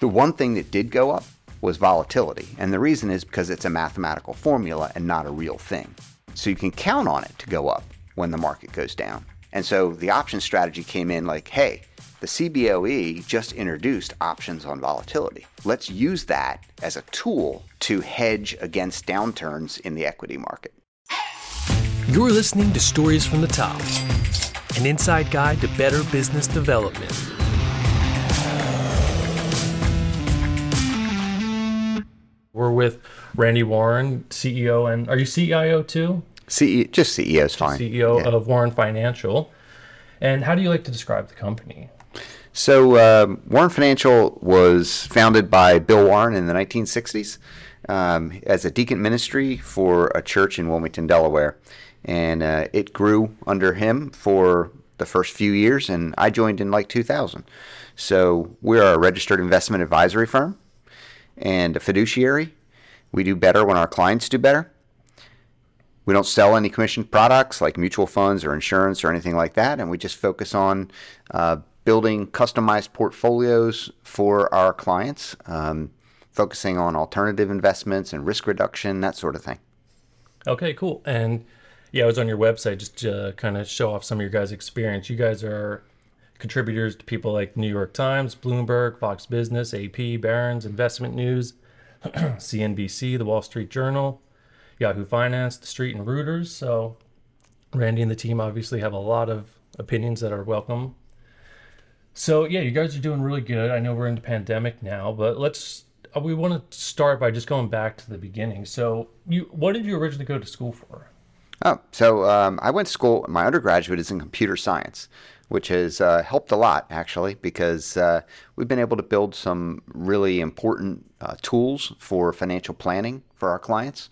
The one thing that did go up was volatility. And the reason is because it's a mathematical formula and not a real thing. So you can count on it to go up when the market goes down. And so the option strategy came in like, hey, the CBOE just introduced options on volatility. Let's use that as a tool to hedge against downturns in the equity market. You're listening to Stories from the Top, an inside guide to better business development. We're with Randy Warren, CEO, and are you CIO too? CEO, just CEO is fine. CEO yeah. of Warren Financial. And how do you like to describe the company? So, um, Warren Financial was founded by Bill Warren in the 1960s um, as a deacon ministry for a church in Wilmington, Delaware. And uh, it grew under him for the first few years, and I joined in like 2000. So, we're a registered investment advisory firm and a fiduciary. We do better when our clients do better. We don't sell any commissioned products like mutual funds or insurance or anything like that, and we just focus on uh, building customized portfolios for our clients, um, focusing on alternative investments and risk reduction, that sort of thing. Okay, cool. And yeah, I was on your website just to kind of show off some of your guys' experience. You guys are contributors to people like New York Times, Bloomberg, Fox Business, AP, Barron's, Investment News, CNBC, The Wall Street Journal, Yahoo Finance, The Street, and Reuters. So Randy and the team obviously have a lot of opinions that are welcome. So yeah, you guys are doing really good. I know we're in the pandemic now, but let's uh, we want to start by just going back to the beginning. So you what did you originally go to school for? Oh, so um, I went to school. My undergraduate is in computer science which has uh, helped a lot actually because uh, we've been able to build some really important uh, tools for financial planning for our clients.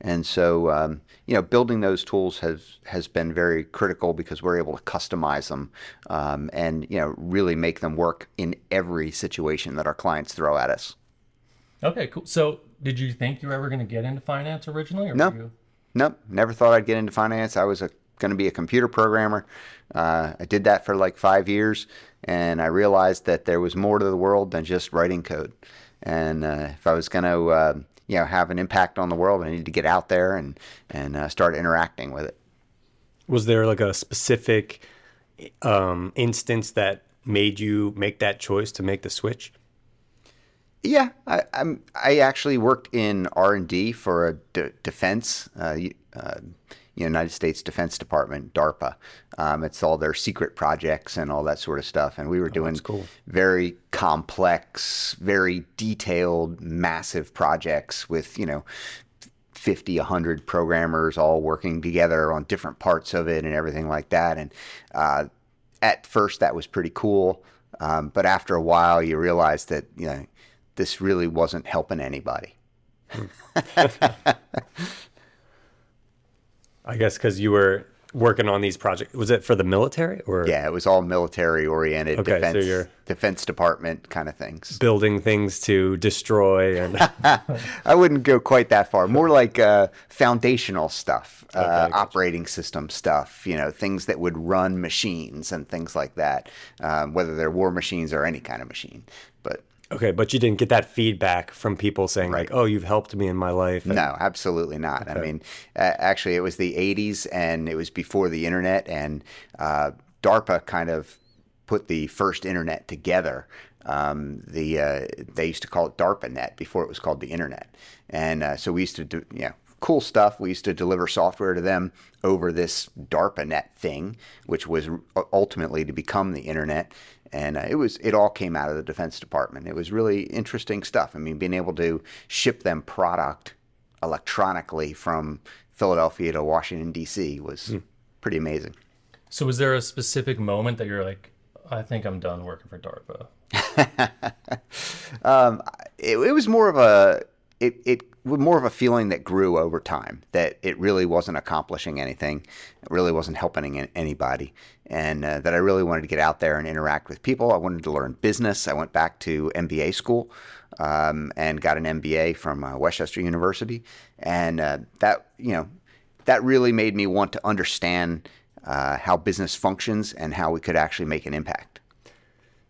And so, um, you know, building those tools has has been very critical because we're able to customize them um, and you know really make them work in every situation that our clients throw at us. Okay, cool. So, did you think you were ever going to get into finance originally? Or no, you... nope. Never thought I'd get into finance. I was a going to be a computer programmer. Uh, I did that for like five years, and I realized that there was more to the world than just writing code. And uh, if I was going to, uh, you know, have an impact on the world, I needed to get out there and and uh, start interacting with it. Was there like a specific um, instance that made you make that choice to make the switch? Yeah, I, am I actually worked in R and D for a d- defense uh, uh, United States Defense Department, DARPA. Um, it's all their secret projects and all that sort of stuff. And we were oh, doing cool. very complex, very detailed, massive projects with, you know, 50, 100 programmers all working together on different parts of it and everything like that. And uh, at first, that was pretty cool. Um, but after a while, you realize that, you know, this really wasn't helping anybody. I guess because you were working on these projects. Was it for the military or? Yeah, it was all military oriented okay, defense, so defense department kind of things. Building things to destroy and. I wouldn't go quite that far. More like uh, foundational stuff, uh, okay, uh, operating system stuff. You know, things that would run machines and things like that, um, whether they're war machines or any kind of machine. But Okay, but you didn't get that feedback from people saying right. like, "Oh, you've helped me in my life." And... No, absolutely not. Okay. I mean, uh, actually, it was the '80s, and it was before the internet, and uh, DARPA kind of put the first internet together. Um, the uh, they used to call it DARPANet before it was called the internet, and uh, so we used to do, you know, cool stuff. We used to deliver software to them over this DARPANet thing, which was ultimately to become the internet and uh, it was it all came out of the Defense Department. It was really interesting stuff. I mean, being able to ship them product electronically from Philadelphia to Washington D.C. was mm. pretty amazing. So, was there a specific moment that you're like, I think I'm done working for DARPA? um, it, it was more of a it it more of a feeling that grew over time that it really wasn't accomplishing anything, it really wasn't helping anybody, and uh, that I really wanted to get out there and interact with people. I wanted to learn business. I went back to MBA school um, and got an MBA from uh, West Chester University, and uh, that you know that really made me want to understand uh, how business functions and how we could actually make an impact.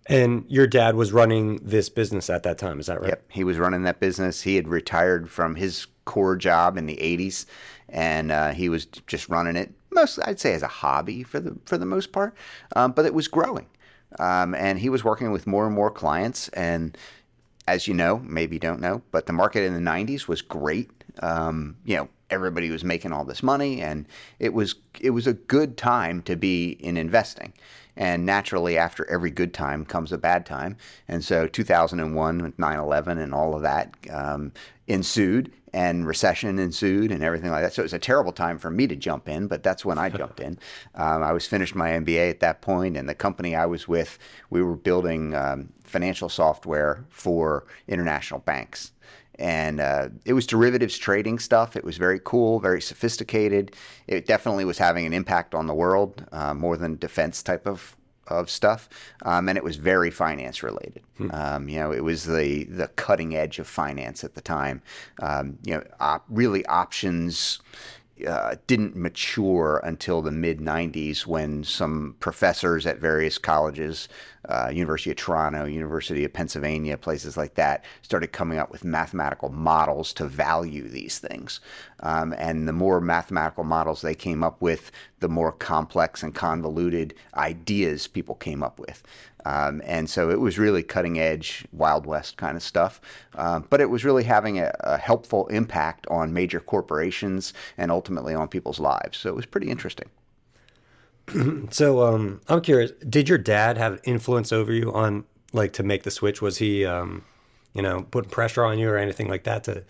And your dad was running this business at that time, is that right? Yep, he was running that business. He had retired from his core job in the '80s, and uh, he was just running it. mostly, I'd say, as a hobby for the for the most part, um, but it was growing, um, and he was working with more and more clients. And as you know, maybe don't know, but the market in the '90s was great. Um, you know, everybody was making all this money, and it was it was a good time to be in investing. And naturally, after every good time comes a bad time. And so 2001, 9 11, and all of that um, ensued, and recession ensued, and everything like that. So it was a terrible time for me to jump in, but that's when I jumped in. Um, I was finished my MBA at that point, and the company I was with, we were building um, financial software for international banks and uh, it was derivatives trading stuff. It was very cool, very sophisticated. It definitely was having an impact on the world, uh, more than defense type of of stuff, um, and it was very finance related. Hmm. Um, you know, it was the the cutting edge of finance at the time. Um, you know, op- really options uh, didn't mature until the mid 90s when some professors at various colleges, uh, University of Toronto, University of Pennsylvania, places like that, started coming up with mathematical models to value these things. Um, and the more mathematical models they came up with, the more complex and convoluted ideas people came up with. Um, and so it was really cutting edge, Wild West kind of stuff. Um, but it was really having a, a, helpful impact on major corporations and ultimately on people's lives. So it was pretty interesting. so um, I'm curious, did your dad have influence over you on like to make the switch? Was he, um, you know, putting pressure on you or anything like that to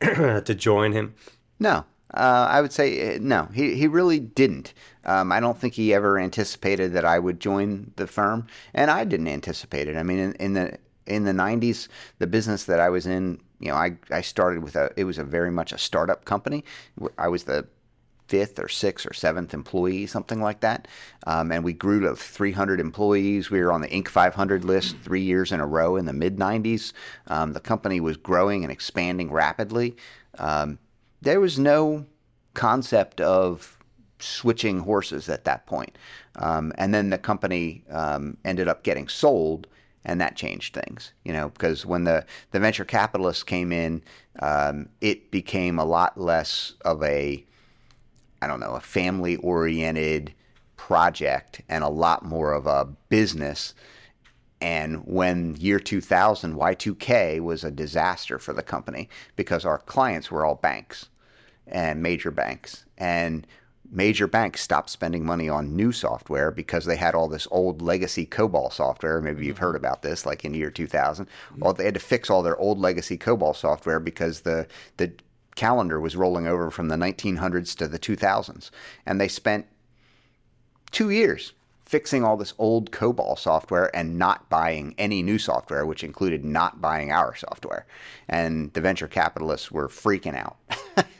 to join him? No, uh, I would say uh, no, he, he really didn't. Um, I don't think he ever anticipated that I would join the firm, and I didn't anticipate it. I mean, in, in the in the '90s, the business that I was in, you know, I, I started with a it was a very much a startup company. I was the fifth or sixth or seventh employee, something like that. Um, and we grew to 300 employees. We were on the Inc. 500 list three years in a row in the mid 90s. Um, the company was growing and expanding rapidly. Um, there was no concept of switching horses at that point. Um, and then the company um, ended up getting sold, and that changed things. You know, because when the the venture capitalists came in, um, it became a lot less of a, I don't know, a family oriented project and a lot more of a business. And when year 2000, Y2K was a disaster for the company because our clients were all banks and major banks. And major banks stopped spending money on new software because they had all this old legacy COBOL software. Maybe you've mm-hmm. heard about this, like in the year 2000. Mm-hmm. Well, they had to fix all their old legacy COBOL software because the the calendar was rolling over from the 1900s to the 2000s, and they spent two years fixing all this old COBOL software and not buying any new software, which included not buying our software. And the venture capitalists were freaking out.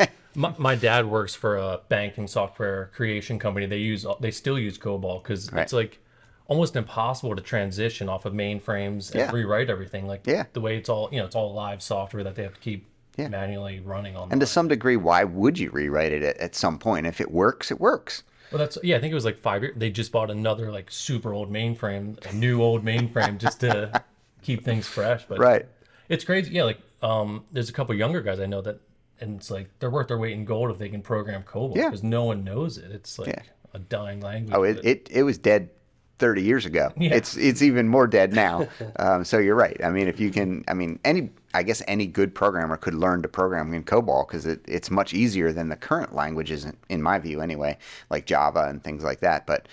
My, my, dad works for a banking software creation company. They use they still use COBOL because right. it's like almost impossible to transition off of mainframes and yeah. rewrite everything. Like yeah. the way it's all you know, it's all live software that they have to keep yeah. manually running on. And to some degree, why would you rewrite it at, at some point? If it works, it works. Well, that's yeah. I think it was like five years. They just bought another like super old mainframe, a new old mainframe, just to keep things fresh. But right, it's crazy. Yeah, like um, there's a couple younger guys I know that and it's like they're worth their weight in gold if they can program COBOL because yeah. no one knows it. It's like yeah. a dying language. Oh, it, it, it was dead 30 years ago. Yeah. It's it's even more dead now. um, so you're right. I mean, if you can, I mean, any I guess any good programmer could learn to program in COBOL because it, it's much easier than the current languages, in, in my view, anyway, like Java and things like that. But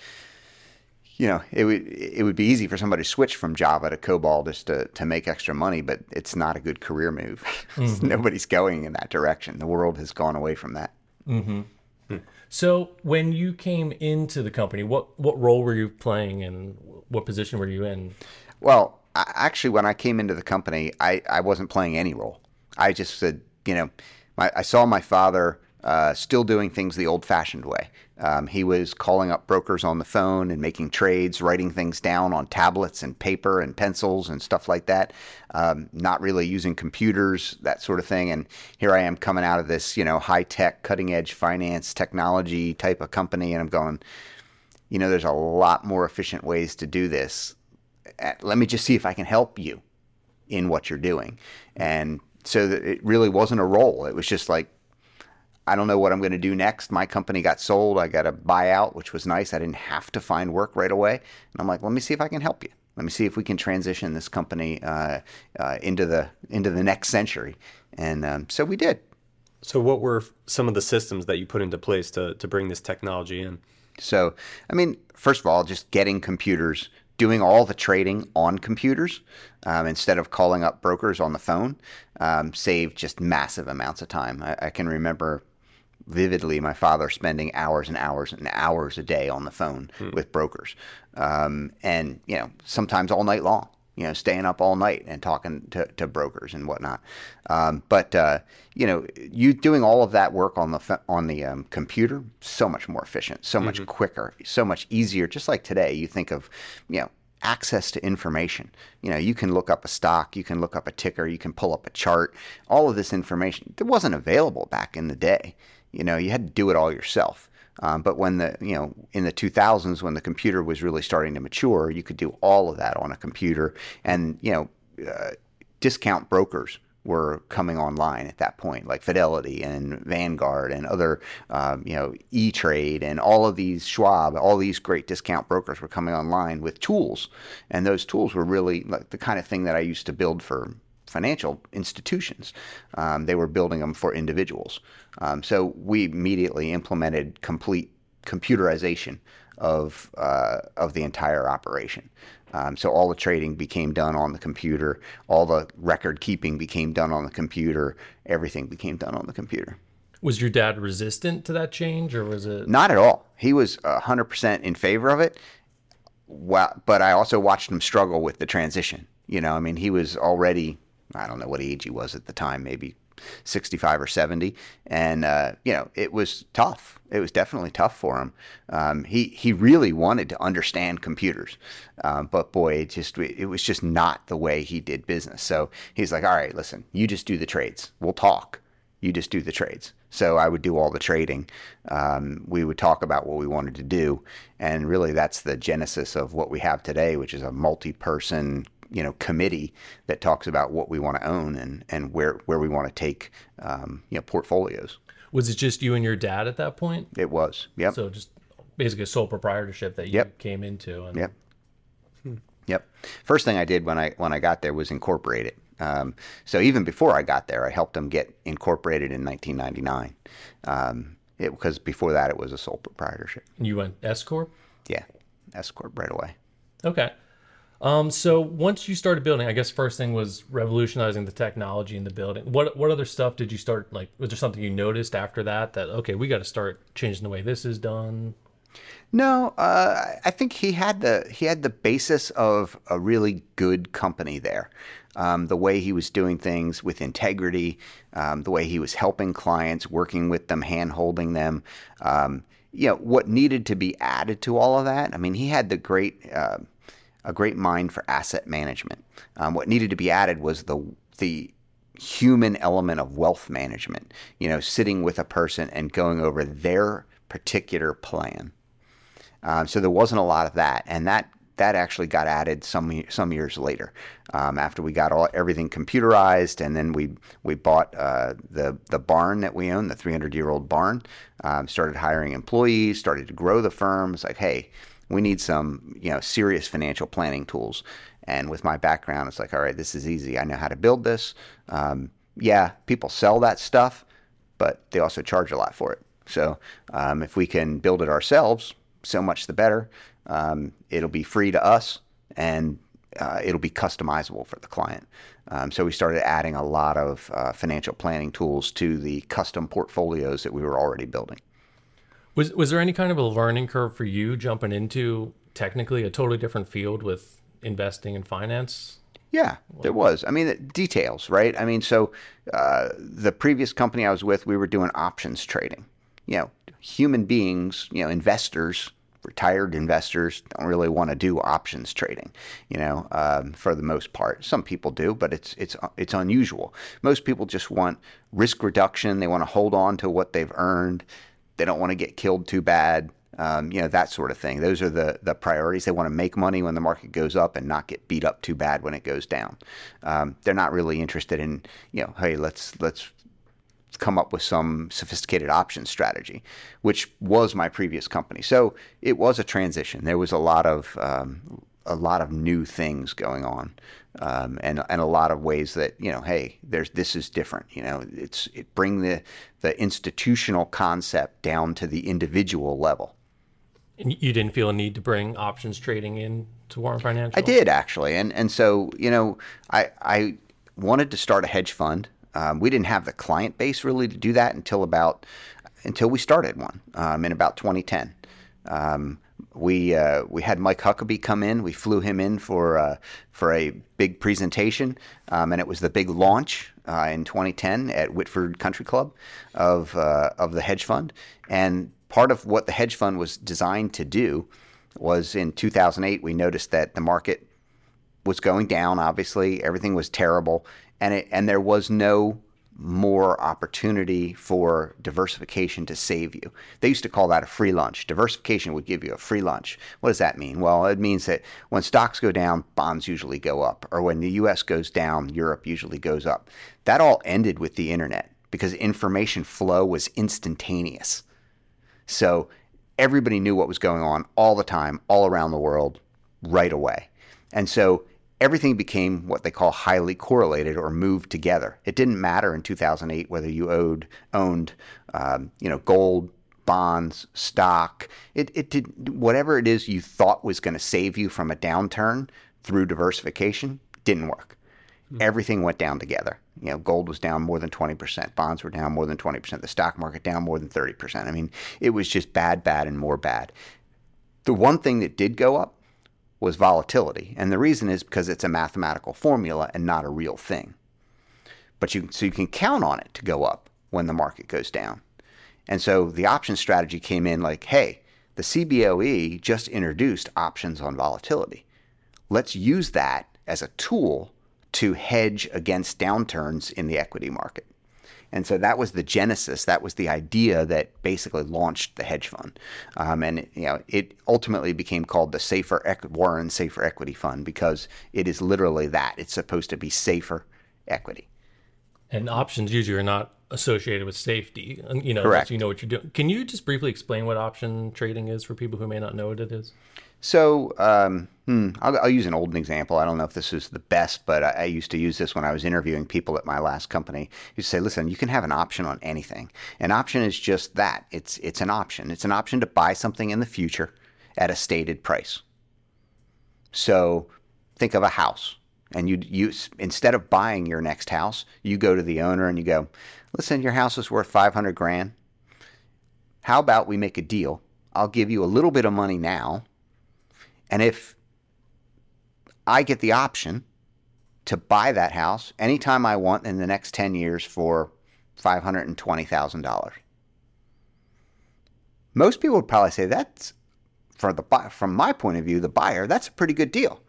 you know, it would it would be easy for somebody to switch from Java to COBOL just to, to make extra money, but it's not a good career move. Mm-hmm. Nobody's going in that direction. The world has gone away from that. Mm-hmm. So, when you came into the company, what what role were you playing, and what position were you in? Well, I, actually, when I came into the company, I, I wasn't playing any role. I just said, you know, my, I saw my father uh, still doing things the old fashioned way. Um, he was calling up brokers on the phone and making trades, writing things down on tablets and paper and pencils and stuff like that. Um, not really using computers, that sort of thing. And here I am coming out of this, you know, high tech, cutting edge finance technology type of company, and I'm going, you know, there's a lot more efficient ways to do this. let me just see if I can help you in what you're doing. And so it really wasn't a role. It was just like, I don't know what I'm going to do next. My company got sold. I got a buyout, which was nice. I didn't have to find work right away. And I'm like, let me see if I can help you. Let me see if we can transition this company uh, uh, into the into the next century. And um, so we did. So, what were some of the systems that you put into place to to bring this technology in? So, I mean, first of all, just getting computers, doing all the trading on computers um, instead of calling up brokers on the phone um, saved just massive amounts of time. I, I can remember vividly my father spending hours and hours and hours a day on the phone with brokers, um, and you know sometimes all night long. You know, staying up all night and talking to, to brokers and whatnot. Um, but uh, you know, you doing all of that work on the on the um, computer so much more efficient, so much quicker, so much easier. Just like today, you think of you know access to information. You know, you can look up a stock, you can look up a ticker, you can pull up a chart. All of this information that wasn't available back in the day. You know, you had to do it all yourself. Um, but when the you know in the 2000s when the computer was really starting to mature, you could do all of that on a computer, and you know uh, discount brokers were coming online at that point, like Fidelity and Vanguard and other, um, you know, E Trade and all of these Schwab, all these great discount brokers were coming online with tools, and those tools were really like the kind of thing that I used to build for financial institutions. Um, they were building them for individuals. Um, so we immediately implemented complete computerization of uh, of the entire operation. Um, so all the trading became done on the computer. All the record keeping became done on the computer. Everything became done on the computer. Was your dad resistant to that change, or was it? Not at all. He was hundred percent in favor of it. Well, but I also watched him struggle with the transition. You know, I mean, he was already I don't know what age he was at the time, maybe 65 or 70. And, uh, you know, it was tough. It was definitely tough for him. Um, he, he really wanted to understand computers. Um, but boy, it just, it was just not the way he did business. So he's like, all right, listen, you just do the trades. We'll talk. You just do the trades. So I would do all the trading. Um, we would talk about what we wanted to do. And really, that's the genesis of what we have today, which is a multi person you know committee that talks about what we want to own and and where where we want to take um, you know portfolios. Was it just you and your dad at that point? It was. Yep. So just basically a sole proprietorship that you Yep. came into. And Yep. Yep. First thing I did when I when I got there was incorporate it. Um, so even before I got there, I helped them get incorporated in 1999. Um, it, because before that, it was a sole proprietorship. you went S corp. Yeah, S corp right away. Okay. Um, so once you started building, I guess first thing was revolutionizing the technology in the building. What what other stuff did you start like? Was there something you noticed after that that okay, we got to start changing the way this is done? No, uh, I think he had the he had the basis of a really good company there. Um, the way he was doing things with integrity, um, the way he was helping clients, working with them, hand holding them. Um, you know what needed to be added to all of that. I mean, he had the great uh, a great mind for asset management. Um, what needed to be added was the the human element of wealth management. You know, sitting with a person and going over their particular plan. Um, so there wasn't a lot of that, and that that actually got added some some years later, um, after we got all everything computerized, and then we we bought uh, the the barn that we own, the 300 year old barn. Um, started hiring employees, started to grow the firm. It's like, hey, we need some you know serious financial planning tools. And with my background, it's like, all right, this is easy. I know how to build this. Um, yeah, people sell that stuff, but they also charge a lot for it. So um, if we can build it ourselves, so much the better. Um, it'll be free to us and uh, it'll be customizable for the client. Um, so we started adding a lot of uh, financial planning tools to the custom portfolios that we were already building. Was was there any kind of a learning curve for you jumping into technically a totally different field with investing and finance? Yeah, there was. I mean, details, right? I mean, so uh, the previous company I was with, we were doing options trading. You know, human beings, you know, investors, retired investors don't really want to do options trading. You know, um, for the most part, some people do, but it's it's it's unusual. Most people just want risk reduction. They want to hold on to what they've earned. They don't want to get killed too bad. um, you know that sort of thing. Those are the the priorities. They want to make money when the market goes up and not get beat up too bad when it goes down. Um, they're not really interested in you know, hey, let's let's come up with some sophisticated option strategy, which was my previous company. So it was a transition. There was a lot of um, a lot of new things going on, um, and and a lot of ways that you know, hey, there's this is different. You know, it's it bring the the institutional concept down to the individual level. And you didn't feel a need to bring options trading in to Warren Financial? I did actually, and and so you know, I I wanted to start a hedge fund. Um, we didn't have the client base really to do that until about until we started one um, in about 2010. Um, we uh, we had Mike Huckabee come in. We flew him in for uh, for a big presentation, um, and it was the big launch uh, in 2010 at Whitford Country Club of uh, of the hedge fund. And part of what the hedge fund was designed to do was in 2008 we noticed that the market was going down. Obviously, everything was terrible, and it, and there was no more opportunity for diversification to save you. They used to call that a free lunch. Diversification would give you a free lunch. What does that mean? Well, it means that when stocks go down, bonds usually go up, or when the US goes down, Europe usually goes up. That all ended with the internet because information flow was instantaneous. So everybody knew what was going on all the time, all around the world, right away. And so everything became what they call highly correlated or moved together. It didn't matter in 2008 whether you owed owned um, you know gold, bonds, stock. It it did whatever it is you thought was going to save you from a downturn through diversification didn't work. Mm-hmm. Everything went down together. You know, gold was down more than 20%, bonds were down more than 20%, the stock market down more than 30%. I mean, it was just bad, bad, and more bad. The one thing that did go up was volatility. And the reason is because it's a mathematical formula and not a real thing. But you so you can count on it to go up when the market goes down. And so the option strategy came in like, hey, the CBOE just introduced options on volatility. Let's use that as a tool to hedge against downturns in the equity market. And so that was the genesis. That was the idea that basically launched the hedge fund. Um, and you know, it ultimately became called the Safer Warren Safer Equity Fund because it is literally that. It's supposed to be safer equity. And options usually are not associated with safety. You know, you know what you're doing. Can you just briefly explain what option trading is for people who may not know what it is? So um, hmm, I'll, I'll, use an old example. I don't know if this is the best, but I, I, used to use this when I was interviewing people at my last company. You say, listen, you can have an option on anything. An option is just that. It's it's an option. It's an option to buy something in the future at a stated price. So think of a house, and you you instead of buying your next house, you go to the owner and you go, listen, your house is worth five hundred grand. How about we make a deal? I'll give you a little bit of money now and if I get the option to buy that house anytime I want in the next 10 years for $520,000. Most people would probably say that's for the from my point of view the buyer that's a pretty good deal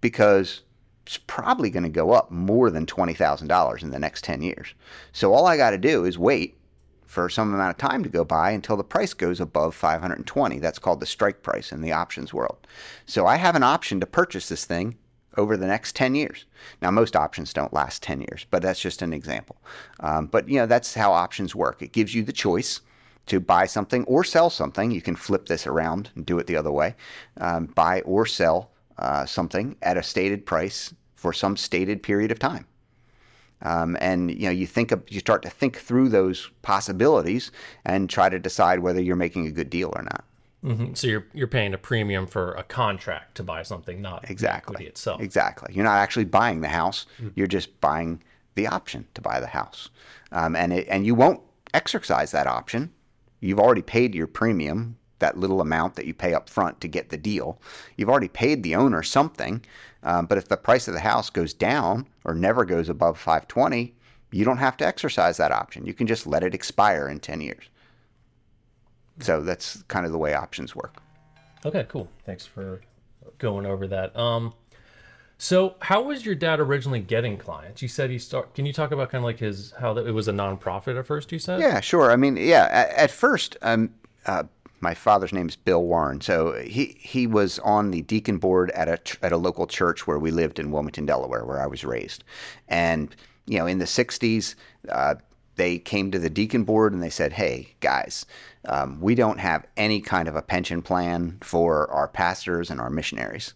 because it's probably going to go up more than $20,000 in the next 10 years. So all I got to do is wait for some amount of time to go by until the price goes above 520. That's called the strike price in the options world. So I have an option to purchase this thing over the next 10 years. Now, most options don't last 10 years, but that's just an example. Um, but, you know, that's how options work. It gives you the choice to buy something or sell something. You can flip this around and do it the other way. Um, buy or sell uh, something at a stated price for some stated period of time. Um, and you know, you think of, you start to think through those possibilities and try to decide whether you're making a good deal or not. Mm-hmm. So you're you're paying a premium for a contract to buy something, not exactly itself. Exactly. You're not actually buying the house. Mm-hmm. You're just buying the option to buy the house, um, and it, and you won't exercise that option. You've already paid your premium, that little amount that you pay up front to get the deal. You've already paid the owner something, um, but if the price of the house goes down or never goes above 520, you don't have to exercise that option. You can just let it expire in 10 years. So that's kind of the way options work. Okay, cool. Thanks for going over that. Um, so how was your dad originally getting clients? You said he start. Can you talk about kind of like his how that it was a nonprofit at first? You said. Yeah, sure. I mean, yeah. At, at first, um, uh, my father's name is Bill Warren. So he he was on the deacon board at a at a local church where we lived in Wilmington, Delaware, where I was raised. And you know, in the '60s, uh, they came to the deacon board and they said, "Hey, guys, um, we don't have any kind of a pension plan for our pastors and our missionaries.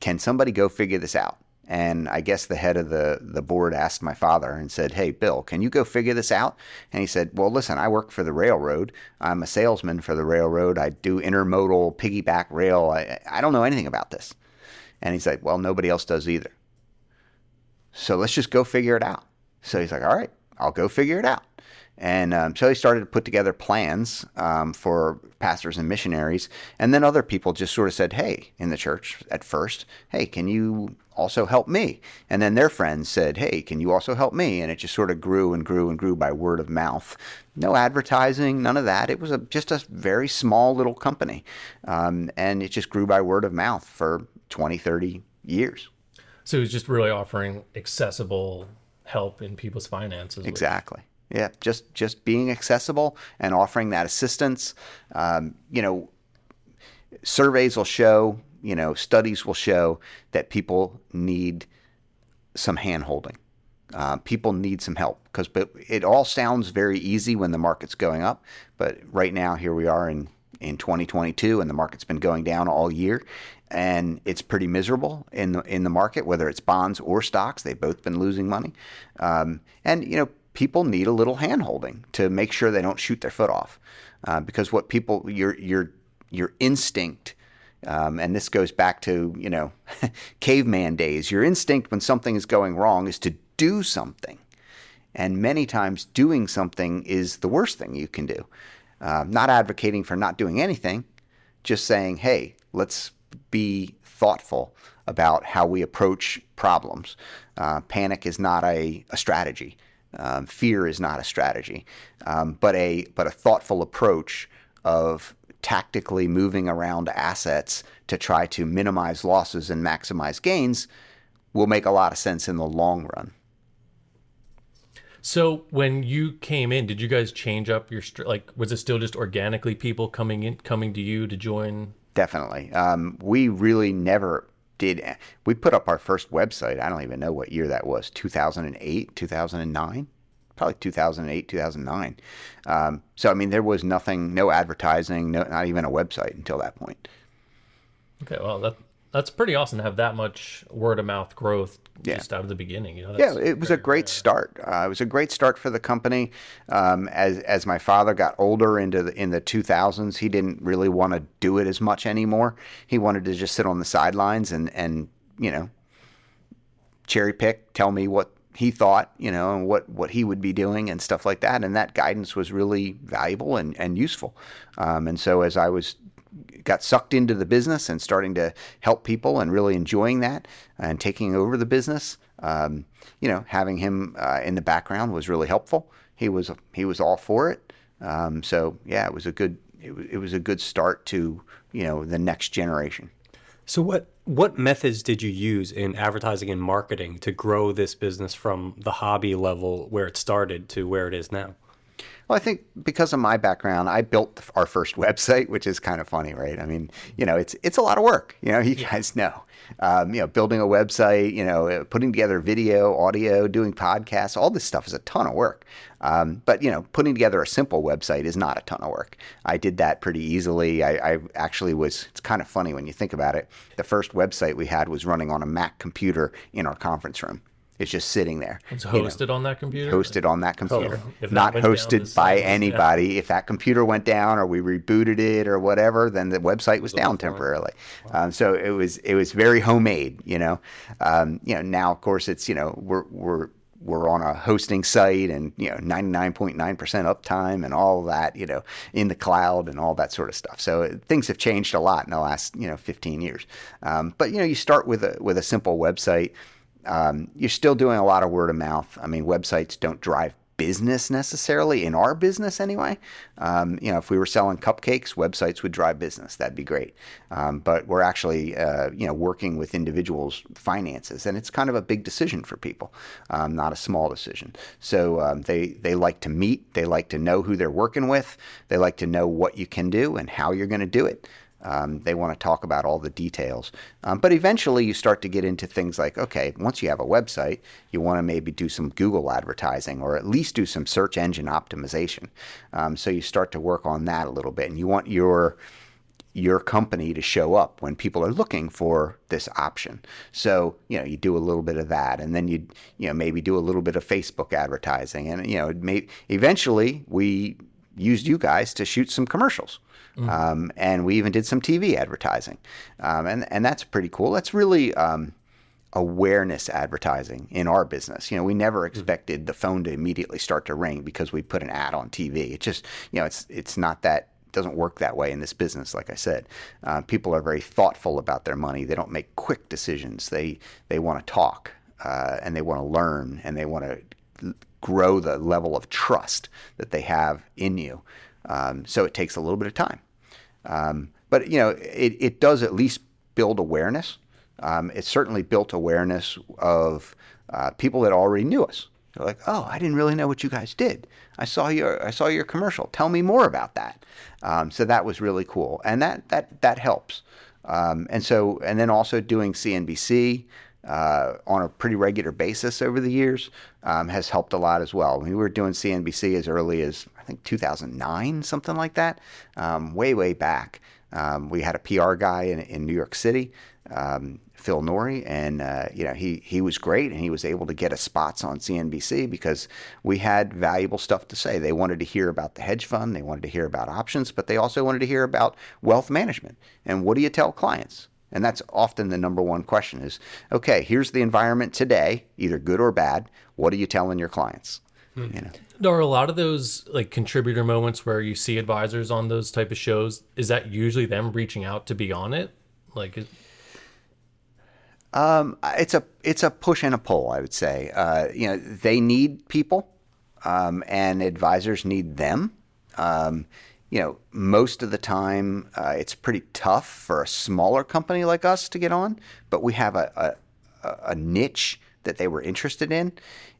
Can somebody go figure this out?" And I guess the head of the, the board asked my father and said, Hey, Bill, can you go figure this out? And he said, Well, listen, I work for the railroad. I'm a salesman for the railroad. I do intermodal piggyback rail. I, I don't know anything about this. And he's like, Well, nobody else does either. So let's just go figure it out. So he's like, All right, I'll go figure it out. And um, so he started to put together plans um, for pastors and missionaries. And then other people just sort of said, hey, in the church at first, hey, can you also help me? And then their friends said, hey, can you also help me? And it just sort of grew and grew and grew by word of mouth. No advertising, none of that. It was a, just a very small little company. Um, and it just grew by word of mouth for 20, 30 years. So he's just really offering accessible help in people's finances. which- Exactly. Yeah, just just being accessible and offering that assistance. Um, you know, surveys will show, you know, studies will show that people need some hand holding. Uh, people need some help because but it all sounds very easy when the market's going up, but right now here we are in in 2022 and the market's been going down all year and it's pretty miserable in the in the market whether it's bonds or stocks they've both been losing money um, and you know people need a little hand holding to make sure they don't shoot their foot off. Uh, because what people your your your instinct um, and this goes back to you know caveman days your instinct when something is going wrong is to do something. And many times doing something is the worst thing you can do. Um, not advocating for not doing anything just saying hey let's be thoughtful about how we approach problems. Uh, panic is not a, a strategy um, fear is not a strategy um, but a but a thoughtful approach of tactically moving around assets to try to minimize losses and maximize gains will make a lot of sense in the long run. So when you came in, did you guys change up your str- like? Was it still just organically people coming in, coming to you to join? Definitely. Um, we really never did. We put up our first website. I don't even know what year that was 2008, 2009. Probably 2008, 2009. Um, so, I mean, there was nothing, no advertising, no, not even a website until that point. Okay, well that that's pretty awesome to have that much word of mouth growth Yeah. just out of the beginning. You know, Yeah, it was a great start. Uh, it was a great start for the company. Um, as as my father got older into the in the 2000s, he didn't really want to do it as much anymore. He wanted to just sit on the sidelines and and you know cherry pick, tell me what he thought, you know, and what what he would be doing and stuff like that. And that guidance was really valuable and and useful. Um, and so as I was got sucked into the business and starting to help people and really enjoying that and taking over the business. Um, you know, having him uh, in the background was really helpful. He was he was all for it. Um, so yeah, it was a good it it was a good start to you know the next generation. So what what methods did you use in advertising and marketing to grow this business from the hobby level where it started to where it is now? Well, I think because of my background, I built our first website, which is kind of funny, right? I mean, you know, it's it's a lot of work. You know, you guys know, um, you know, building a website, you know, uh, putting together video, audio, doing podcasts, all this stuff is a ton of work. Um, but you know, putting together a simple website is not a ton of work. I did that pretty easily. I, I actually was. It's kind of funny when you think about it. The first website we had was running on a Mac computer in our conference room. It's just sitting there. It's you know hosted on that computer. hosted on that computer, if not down, hosted by site was- yeah. anybody. If that computer went down or we rebooted it or whatever, then the website was down temporarily. Um, so it was it was very homemade, you know. Um, you know now of course it's you know we're we're we're on a hosting site and you know 99.9% uptime and all that you know in the cloud and all that sort of stuff so uh, things have changed a lot in the last you know 15 years um, but you know you start with a with a simple website um, you're still doing a lot of word of mouth. I mean, websites don't drive business necessarily in our business anyway. Um, you know, if we were selling cupcakes, websites would drive business. That'd be great. Um, but we're actually, uh, you know, working with individuals' finances, and it's kind of a big decision for people, um, not a small decision. So um, they they like to meet, they like to know who they're working with, they like to know what you can do and how you're going to do it. Um, they want to talk about all the details. Um, but eventually, you start to get into things like okay, once you have a website, you want to maybe do some Google advertising or at least do some search engine optimization. Um, so you start to work on that a little bit, and you want your your company to show up when people are looking for this option. So, you know, you do a little bit of that and then you you know, maybe do a little bit of Facebook advertising and you know, may, eventually we used you guys to shoot some commercials. Mm-hmm. Um, and we even did some TV advertising. Um, and, and that's pretty cool. That's really um, awareness advertising in our business. You know, we never mm-hmm. expected the phone to immediately start to ring because we put an ad on TV. It just, you know, it's, it's not that doesn't work that way in this business. Like I said, uh, people are very thoughtful about their money. They don't make quick decisions. They they want to talk uh, and they want to learn and they want to grow the level of trust that they have in you. Um, so it takes a little bit of time. Um, but you know, it, it does at least build awareness. Um, it certainly built awareness of uh, people that already knew us. They're like, "Oh, I didn't really know what you guys did. I saw your I saw your commercial. Tell me more about that." Um, so that was really cool, and that that that helps. Um, and so, and then also doing CNBC uh, on a pretty regular basis over the years um, has helped a lot as well. We were doing CNBC as early as think 2009, something like that, um, way way back. Um, we had a PR guy in, in New York City, um, Phil Norrie, and uh, you know he he was great, and he was able to get us spots on CNBC because we had valuable stuff to say. They wanted to hear about the hedge fund, they wanted to hear about options, but they also wanted to hear about wealth management and what do you tell clients. And that's often the number one question is, okay, here's the environment today, either good or bad. What are you telling your clients? Hmm. You know? Are a lot of those like contributor moments where you see advisors on those type of shows? Is that usually them reaching out to be on it? Like, um, it's a it's a push and a pull. I would say. Uh, you know, they need people, um, and advisors need them. Um, you know, most of the time uh, it's pretty tough for a smaller company like us to get on, but we have a, a, a niche that they were interested in,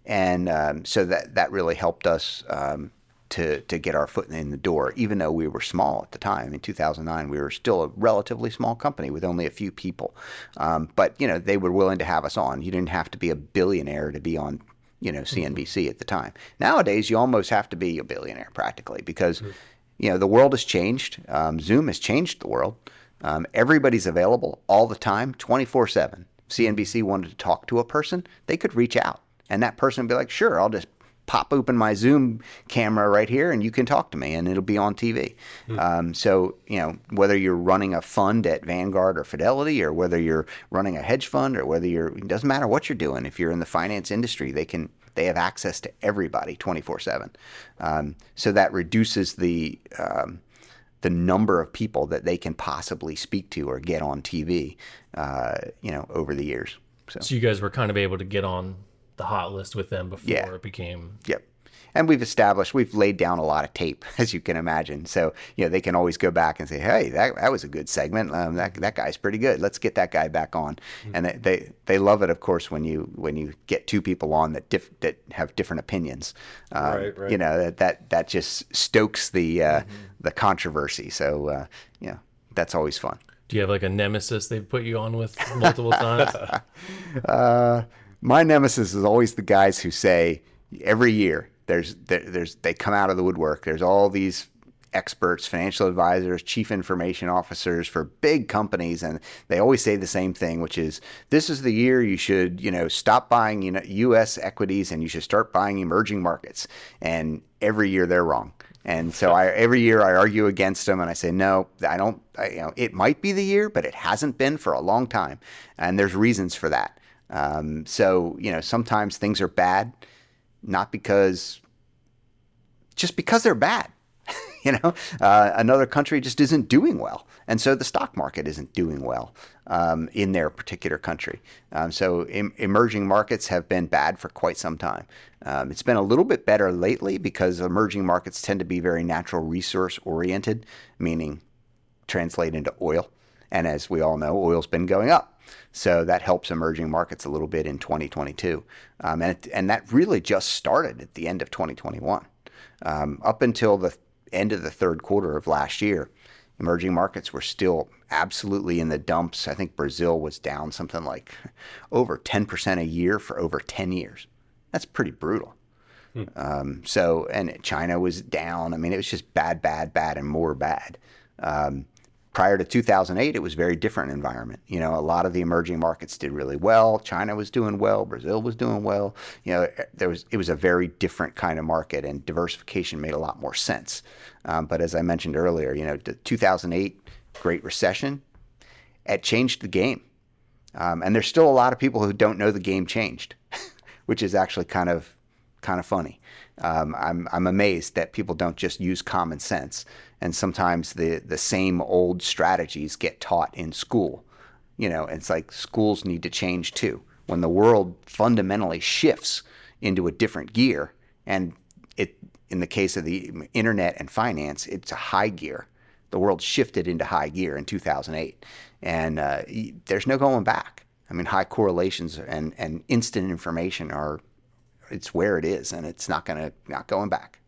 and um, so that that really helped us um, to to get our foot in the door. Even though we were small at the time, in 2009, we were still a relatively small company with only a few people, um, but you know they were willing to have us on. You didn't have to be a billionaire to be on you know CNBC mm-hmm. at the time. Nowadays, you almost have to be a billionaire practically because mm-hmm you know, the world has changed. Um, Zoom has changed the world. Um, everybody's available all the time, 24 7. CNBC wanted to talk to a person, they could reach out. And that person would be like, sure, I'll just pop open my Zoom camera right here and you can talk to me and it'll be on TV. Mm-hmm. Um, so, you know, whether you're running a fund at Vanguard or Fidelity or whether you're running a hedge fund or whether you're, it doesn't matter what you're doing. If you're in the finance industry, they can they have access to everybody 24 um, 7. So that reduces the. Um, the number of people that they can possibly speak to or get on TV, uh, you know, over the years. So. so you guys were kind of able to get on the hot list with them before yeah. it became. Yep and we've established we've laid down a lot of tape as you can imagine so you know they can always go back and say hey that, that was a good segment um, that, that guy's pretty good let's get that guy back on mm-hmm. and they, they, they love it of course when you when you get two people on that diff, that have different opinions um, right, right. you know that that that just stokes the uh, mm-hmm. The controversy so uh, know that's always fun do you have like a nemesis they've put you on with multiple times uh, my nemesis is always the guys who say every year there's there, there's they come out of the woodwork. There's all these experts, financial advisors, chief information officers for big companies, and they always say the same thing, which is this is the year you should, you know, stop buying you know, U.S. equities and you should start buying emerging markets. And every year they're wrong. And so I, every year I argue against them, and I say no, I don't. I, you know, it might be the year, but it hasn't been for a long time, and there's reasons for that. Um, so you know, sometimes things are bad not because just because they're bad. You know, uh, another country just isn't doing well, and so the stock market isn't doing well um, in their particular country. Um, so em- emerging markets have been bad for quite some time. Um, it's been a little bit better lately because emerging markets tend to be very natural resource oriented, meaning translate into oil. And as we all know, oil's been going up. So that helps emerging markets a little bit in 2022. Um, and, it, and that really just started at the end of 2021. Um, up until the end of the third quarter of last year, emerging markets were still absolutely in the dumps. I think Brazil was down something like over 10% a year for over 10 years. That's pretty brutal. Hmm. Um, so, and China was down. I mean, it was just bad, bad, bad, and more bad. Um, prior to 2008, it was a very different environment. You know, a lot of the emerging markets did really well. China was doing well. Brazil was doing well. You know, there was it was a very different kind of market, and diversification made a lot more sense. Um, but as I mentioned earlier, you know, the 2008 Great Recession, it changed the game. Um, and there's still a lot of people who don't know the game changed, which is actually kind of kind of funny. Um, I'm I'm amazed that people don't just use common sense and sometimes the the same old strategies get taught in school. You know, it's like schools need to change too. When the world fundamentally shifts into a different gear, and it in the case of the internet and finance, it's a high gear. The world shifted into high gear in 2008, and uh, there's no going back. I mean, high correlations and, and instant information are it's where it is, and it's not gonna not going back.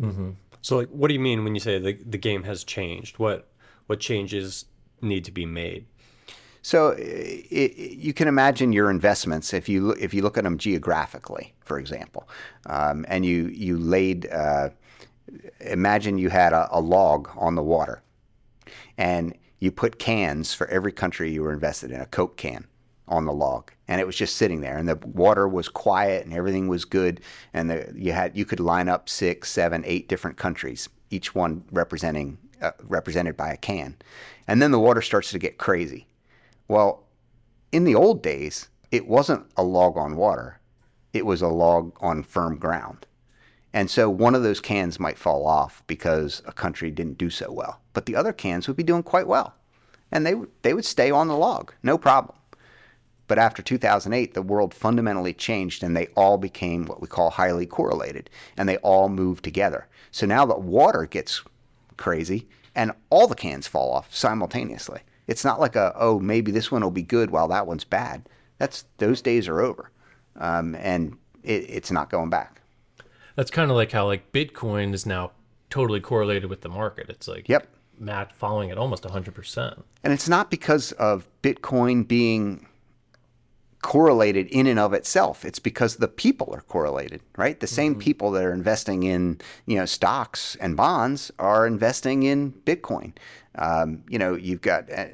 Mm-hmm. So, like, what do you mean when you say the the game has changed? What what changes need to be made? So it, you can imagine your investments if you if you look at them geographically, for example, um, and you you laid. Uh, imagine you had a, a log on the water, and you put cans for every country you were invested in, a Coke can on the log, and it was just sitting there, and the water was quiet, and everything was good, and the, you had you could line up six, seven, eight different countries, each one representing uh, represented by a can, and then the water starts to get crazy. Well, in the old days, it wasn't a log on water; it was a log on firm ground. And so one of those cans might fall off because a country didn't do so well, but the other cans would be doing quite well, and they they would stay on the log, no problem. But after 2008, the world fundamentally changed and they all became what we call highly correlated and they all moved together. So now the water gets crazy and all the cans fall off simultaneously. It's not like a, oh, maybe this one will be good while that one's bad. That's those days are over. Um, and it, it's not going back. That's kind of like how like Bitcoin is now totally correlated with the market. It's like, yep. Matt following it almost 100%. And it's not because of Bitcoin being correlated in and of itself. It's because the people are correlated, right? The same mm-hmm. people that are investing in you know stocks and bonds are investing in Bitcoin. Um, you know, you've got. Uh,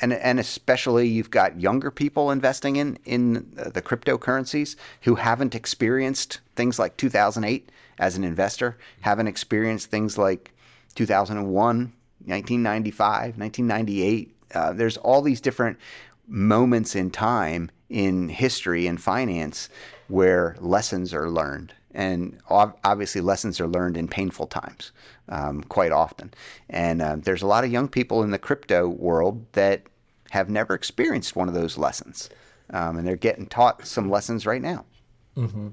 and, and especially you've got younger people investing in in the cryptocurrencies who haven't experienced things like 2008 as an investor, haven't experienced things like 2001, 1995, 1998. Uh, there's all these different moments in time in history and finance where lessons are learned. And obviously, lessons are learned in painful times um, quite often. And uh, there's a lot of young people in the crypto world that have never experienced one of those lessons. Um, and they're getting taught some lessons right now. Mm-hmm.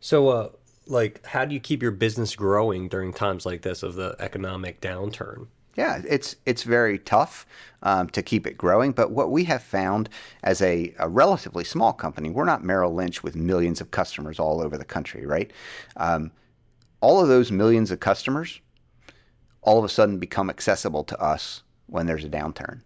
So, uh, like, how do you keep your business growing during times like this of the economic downturn? Yeah, it's it's very tough um, to keep it growing. But what we have found as a, a, relatively small company, we're not Merrill Lynch with millions of customers all over the country, right? Um, all of those millions of customers all of a sudden become accessible to us when there's a downturn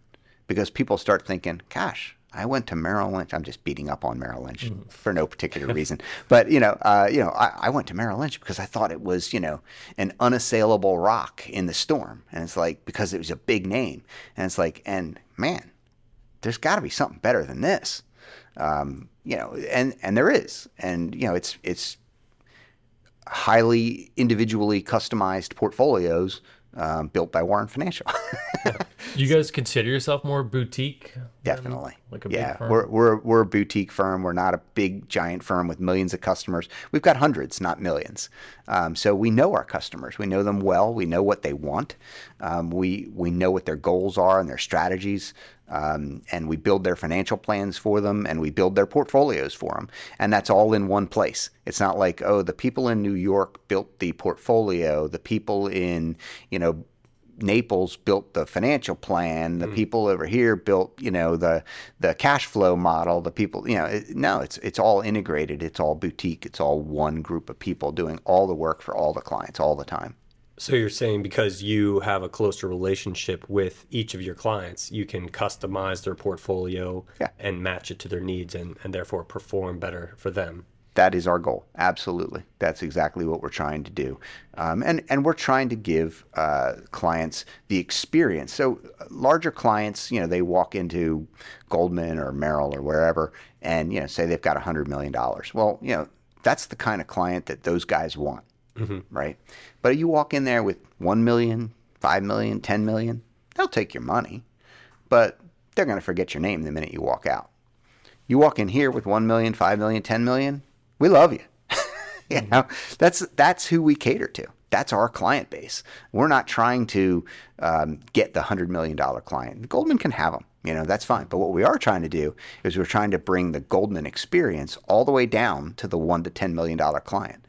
because people start thinking, gosh, I went to Merrill Lynch. I'm just beating up on Merrill Lynch mm. for no particular reason, but you know, uh, you know, I, I, went to Merrill Lynch because I thought it was, you know, an unassailable rock in the storm, and it's like because it was a big name, and it's like, and man, there's got to be something better than this, um, you know, and and there is, and you know, it's it's highly individually customized portfolios um, built by Warren Financial. You guys consider yourself more boutique? Definitely. Like a yeah, big firm? we're we're we're a boutique firm. We're not a big giant firm with millions of customers. We've got hundreds, not millions. Um, so we know our customers. We know them well. We know what they want. Um, we we know what their goals are and their strategies. Um, and we build their financial plans for them, and we build their portfolios for them, and that's all in one place. It's not like oh, the people in New York built the portfolio, the people in you know Naples built the financial plan. The people over here built, you know, the the cash flow model. The people, you know, it, no, it's it's all integrated. It's all boutique. It's all one group of people doing all the work for all the clients all the time. So you're saying because you have a closer relationship with each of your clients, you can customize their portfolio Yeah. and match it to their needs and, and therefore perform better for them. That is our goal. Absolutely, that's exactly what we're trying to do, um, and and we're trying to give uh, clients the experience. So uh, larger clients, you know, they walk into Goldman or Merrill or wherever, and you know, say they've got hundred million dollars. Well, you know, that's the kind of client that those guys want, right? But you walk in there with one million, five million, ten million, they'll take your money, but they're going to forget your name the minute you walk out. You walk in here with 1 million, 5 million, 10 million, we love you. you know, that's that's who we cater to. That's our client base. We're not trying to um, get the hundred million dollar client. Goldman can have them. You know, that's fine. But what we are trying to do is we're trying to bring the Goldman experience all the way down to the one to ten million dollar client.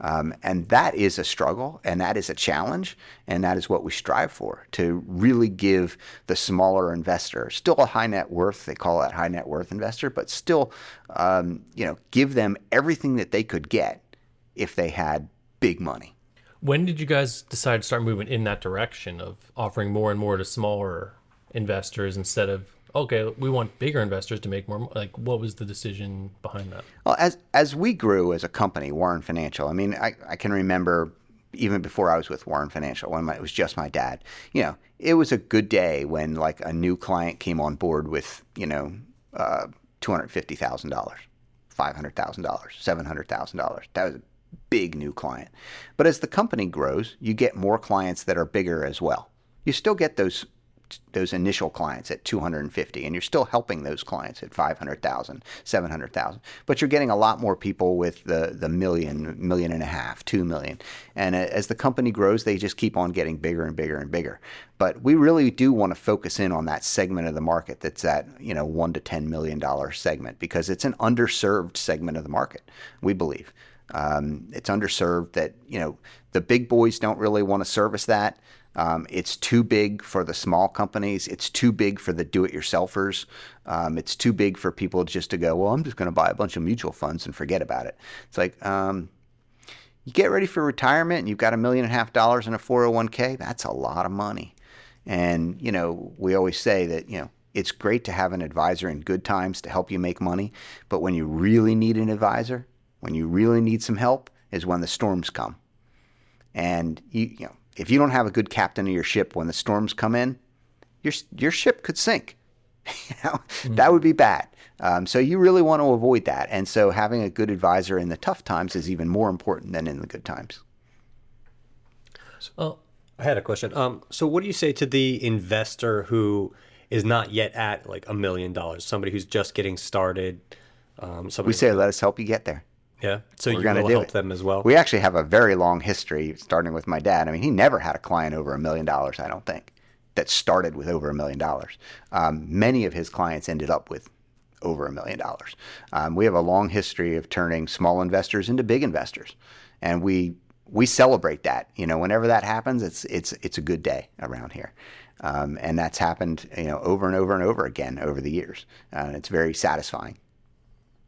Um, and that is a struggle and that is a challenge. And that is what we strive for to really give the smaller investor, still a high net worth, they call that high net worth investor, but still, um, you know, give them everything that they could get if they had big money. When did you guys decide to start moving in that direction of offering more and more to smaller investors instead of okay, we want bigger investors to make more? Like, what was the decision behind that? Well, as as we grew as a company, Warren Financial. I mean, I, I can remember even before I was with Warren Financial, when my, it was just my dad. You know, it was a good day when like a new client came on board with you know uh, two hundred fifty thousand dollars, five hundred thousand dollars, seven hundred thousand dollars. That was a big new client. But as the company grows, you get more clients that are bigger as well. You still get those those initial clients at 250 and you're still helping those clients at 500,000, 700,000. But you're getting a lot more people with the the million, million and a half, 2 million. And as the company grows, they just keep on getting bigger and bigger and bigger. But we really do want to focus in on that segment of the market that's that, you know, 1 to 10 million dollar segment because it's an underserved segment of the market, we believe. Um, it's underserved that you know the big boys don't really want to service that. Um, it's too big for the small companies. It's too big for the do-it-yourselfers. Um, it's too big for people just to go. Well, I'm just going to buy a bunch of mutual funds and forget about it. It's like um, you get ready for retirement and you've got a million and a half dollars in a 401k. That's a lot of money. And you know, we always say that you know it's great to have an advisor in good times to help you make money, but when you really need an advisor, when you really need some help, is when the storms come. And you, you know, if you don't have a good captain of your ship when the storms come in, your your ship could sink. you know, that would be bad. Um, so you really want to avoid that. And so having a good advisor in the tough times is even more important than in the good times. Well, I had a question. Um, so what do you say to the investor who is not yet at like a million dollars? Somebody who's just getting started. Um, somebody We say, let us help you get there. Yeah. So We're you going to will do help it. them as well. We actually have a very long history, starting with my dad. I mean, he never had a client over a million dollars, I don't think, that started with over a million dollars. Um, many of his clients ended up with over a million dollars. Um, we have a long history of turning small investors into big investors, and we we celebrate that. You know, whenever that happens, it's it's it's a good day around here. Um, and that's happened, you know, over and over and over again over the years. Uh, and it's very satisfying.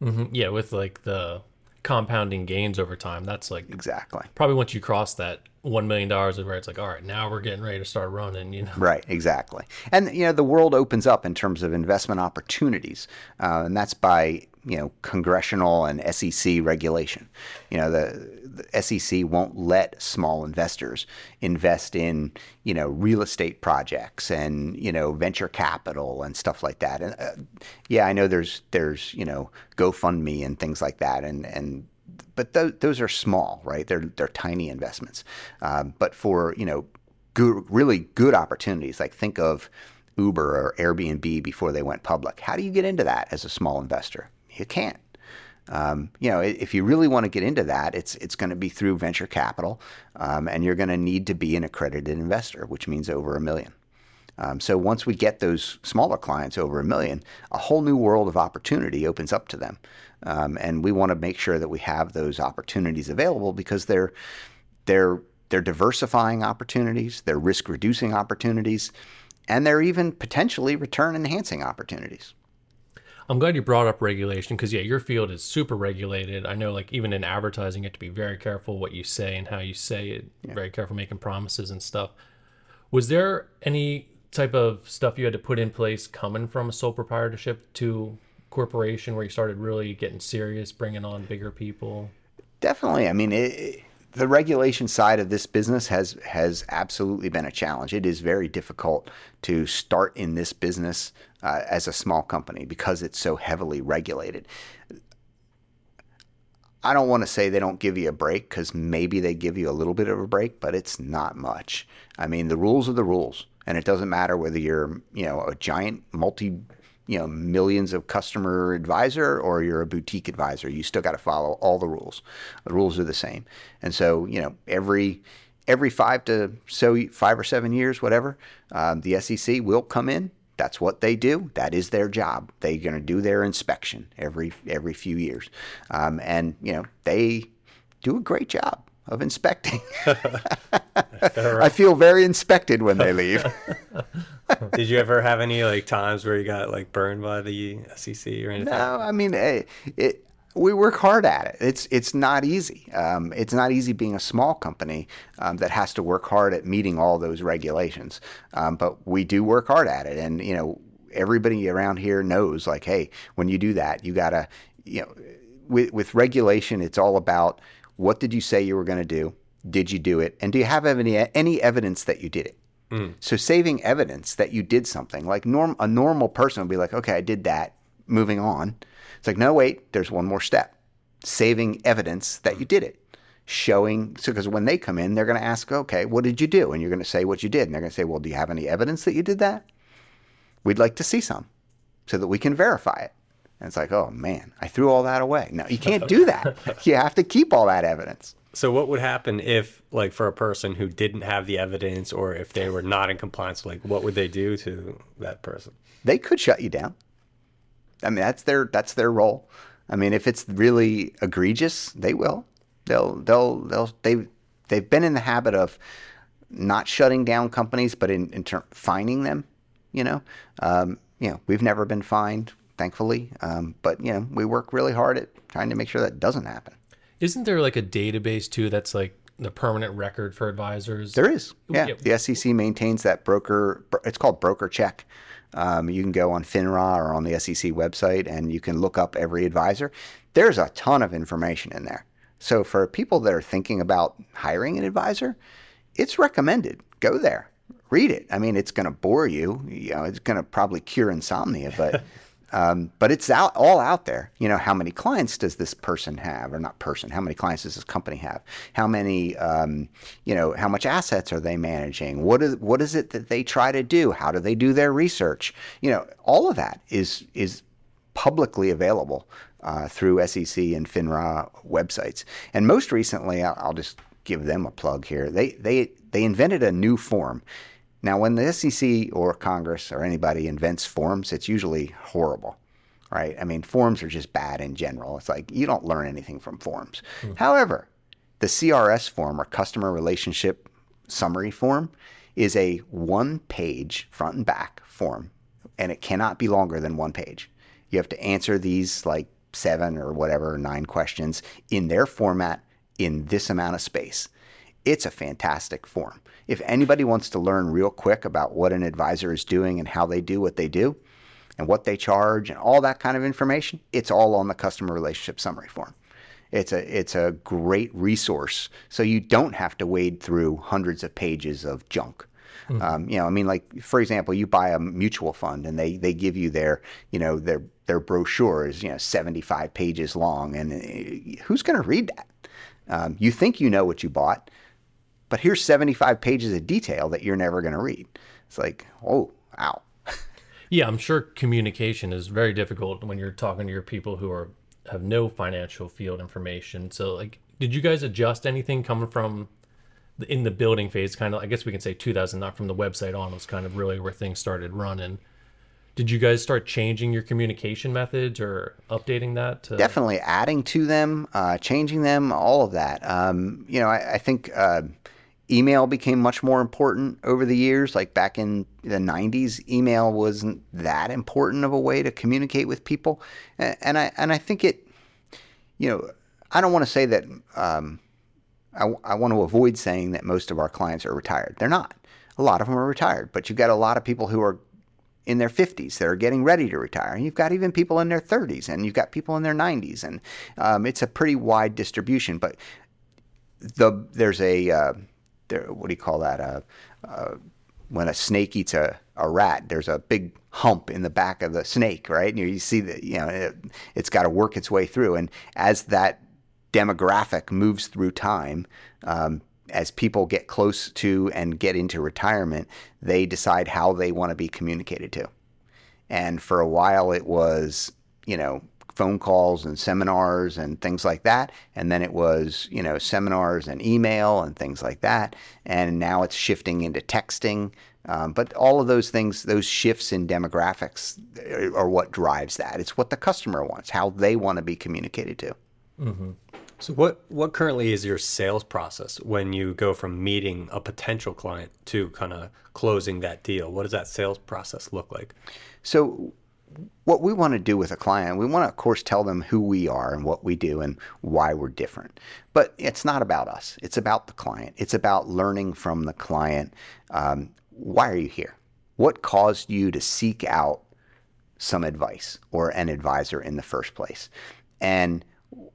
mhm, yeah, with like the compounding gains over time, that's like Exactly. probably once you cross that one million dollars, is where it's like, all right, now we're getting ready to start running. You know, Right, exactly. And you know, the world opens up in terms of investment opportunities, uh, and that's by you know congressional and SEC regulation. You know, the, the SEC won't let small investors invest in you know real estate projects and you know venture capital and stuff like that. And uh, yeah, I know there's there's you know GoFundMe and things like that, and and but those, those are small, right? They're they're tiny investments. Um, but for you know good, really good opportunities. Like think of Uber or Airbnb before they went public. How do you get into that as a small investor? You can't. Um, you know, if you really want to get into that, it's it's going to be through venture capital, um, and you're going to need to be an accredited investor, which means over a million. Um, so once we get those smaller clients over a million, a whole new world of opportunity opens up to them, um, and we want to make sure that we have those opportunities available because they're they're they're diversifying opportunities, they're risk reducing opportunities, and they're even potentially return enhancing opportunities. I'm glad you brought up regulation because yeah, your field is super regulated. I know, like even in advertising, you have to be very careful what you say and how you say it. Yeah. Very careful making promises and stuff. Was there any type of stuff you had to put in place coming from a sole proprietorship to corporation where you started really getting serious, bringing on bigger people? Definitely. I mean, it, the regulation side of this business has has absolutely been a challenge. It is very difficult to start in this business uh, as a small company because it's so heavily regulated. I don't want to say they don't give you a break because maybe they give you a little bit of a break, but it's not much. I mean, the rules are the rules, and it doesn't matter whether you're you know a giant multi you know millions of customer advisor or you're a boutique advisor you still got to follow all the rules. The rules are the same. And so you know every every five to so five or seven years whatever um, the sec will come in. That's what they do. That is their job. They're going to do their inspection every every few years. Um, and you know they do a great job of inspecting. I feel very inspected when they leave. Did you ever have any like times where you got like burned by the SEC or anything? No, I mean it, it we work hard at it. It's it's not easy. Um, it's not easy being a small company um, that has to work hard at meeting all those regulations. Um, but we do work hard at it, and you know everybody around here knows like, hey, when you do that, you gotta, you know, with with regulation, it's all about what did you say you were going to do? Did you do it? And do you have any any evidence that you did it? Mm. So saving evidence that you did something, like norm a normal person would be like, okay, I did that. Moving on. It's like, no, wait, there's one more step. Saving evidence that you did it. Showing so because when they come in, they're going to ask, okay, what did you do? And you're going to say what you did, and they're going to say, well, do you have any evidence that you did that? We'd like to see some, so that we can verify it. And it's like, oh man, I threw all that away. No, you can't do that. you have to keep all that evidence. So what would happen if, like, for a person who didn't have the evidence, or if they were not in compliance, like, what would they do to that person? They could shut you down. I mean, that's their that's their role. I mean, if it's really egregious, they will. They'll they'll they'll they they've been in the habit of not shutting down companies, but in in term fining them. You know, um, you know, we've never been fined thankfully. Um, but you know, we work really hard at trying to make sure that doesn't happen. Isn't there like a database too that's like the permanent record for advisors? There is. Yeah, yeah. the SEC maintains that broker. It's called BrokerCheck. Um, you can go on FINRA or on the SEC website and you can look up every advisor. There's a ton of information in there. So for people that are thinking about hiring an advisor, it's recommended. Go there, read it. I mean, it's going to bore you. You know, it's going to probably cure insomnia, but Um, but it's out all out there. You know, how many clients does this person have, or not person? How many clients does this company have? How many? Um, you know, how much assets are they managing? What is what is it that they try to do? How do they do their research? You know, all of that is is publicly available uh, through SEC and FINRA websites. And most recently, I'll, I'll just give them a plug here. They they they invented a new form. Now, when the SEC or Congress or anybody invents forms, it's usually horrible, right? I mean, forms are just bad in general. It's like you don't learn anything from forms. Mm. However, the CRS form or customer relationship summary form is a one page front and back form, and it cannot be longer than one page. You have to answer these like seven or whatever, nine questions in their format in this amount of space. It's a fantastic form. If anybody wants to learn real quick about what an advisor is doing and how they do what they do and what they charge and all that kind of information, it's all on the customer relationship summary form. It's a it's a great resource, so you don't have to wade through hundreds of pages of junk. Mm-hmm. Um, you know, I mean, like for example, you buy a mutual fund and they they give you their you know their their brochure is you know 75 pages long, and uh, who's going to read that? Um, you think you know what you bought, but here's 75 pages of detail that you're never going to read. It's like, oh, wow. Yeah, I'm sure communication is very difficult when you're talking to your people who are have no financial field information. So, like, did you guys adjust anything coming from the, in the building phase? Kind of, I guess we can say 2000, not from the website on, was kind of really where things started running. Did you guys start changing your communication methods or updating that? To... Definitely adding to them, uh, changing them, all of that. Um, you know, I, I think. Uh, email became much more important over the years. Like back in the 90s, email wasn't that important of a way to communicate with people. And I, and I think it, you know, I don't want to say that, um, I, I want to avoid saying that most of our clients are retired. They're not. A lot of them are retired, but you've got a lot of people who are in their 50s that are getting ready to retire. And you've got even people in their 30s, and you've got people in their 90s, and um, it's a pretty wide distribution. But the there's a uh, there, what do you call that? Uh, uh, when a snake eats a, a rat, there's a big hump in the back of the snake, right? And you, see that you know it, it's got to work its way through, and as that demographic moves through time, um, as people get close to and get into retirement, they decide how they want to be communicated to. And for a while, it was you know phone calls and seminars and things like that. And then it was, you know, seminars and email and things like that. And now it's shifting into texting. Um, but all of those things, those shifts in demographics are what drives that. It's what the customer wants, how they want to be communicated to. Mm-hmm. So, what, what currently is your sales process when you go from meeting a potential client to kind of closing that deal? What does that sales process look like? So, what we want to do with a client, we want to, of course, tell them who we are and what we do and why we're different. But it's not about us. It's about the client. It's about learning from the client. Um, why are you here? What caused you to seek out some advice or an advisor in the first place? And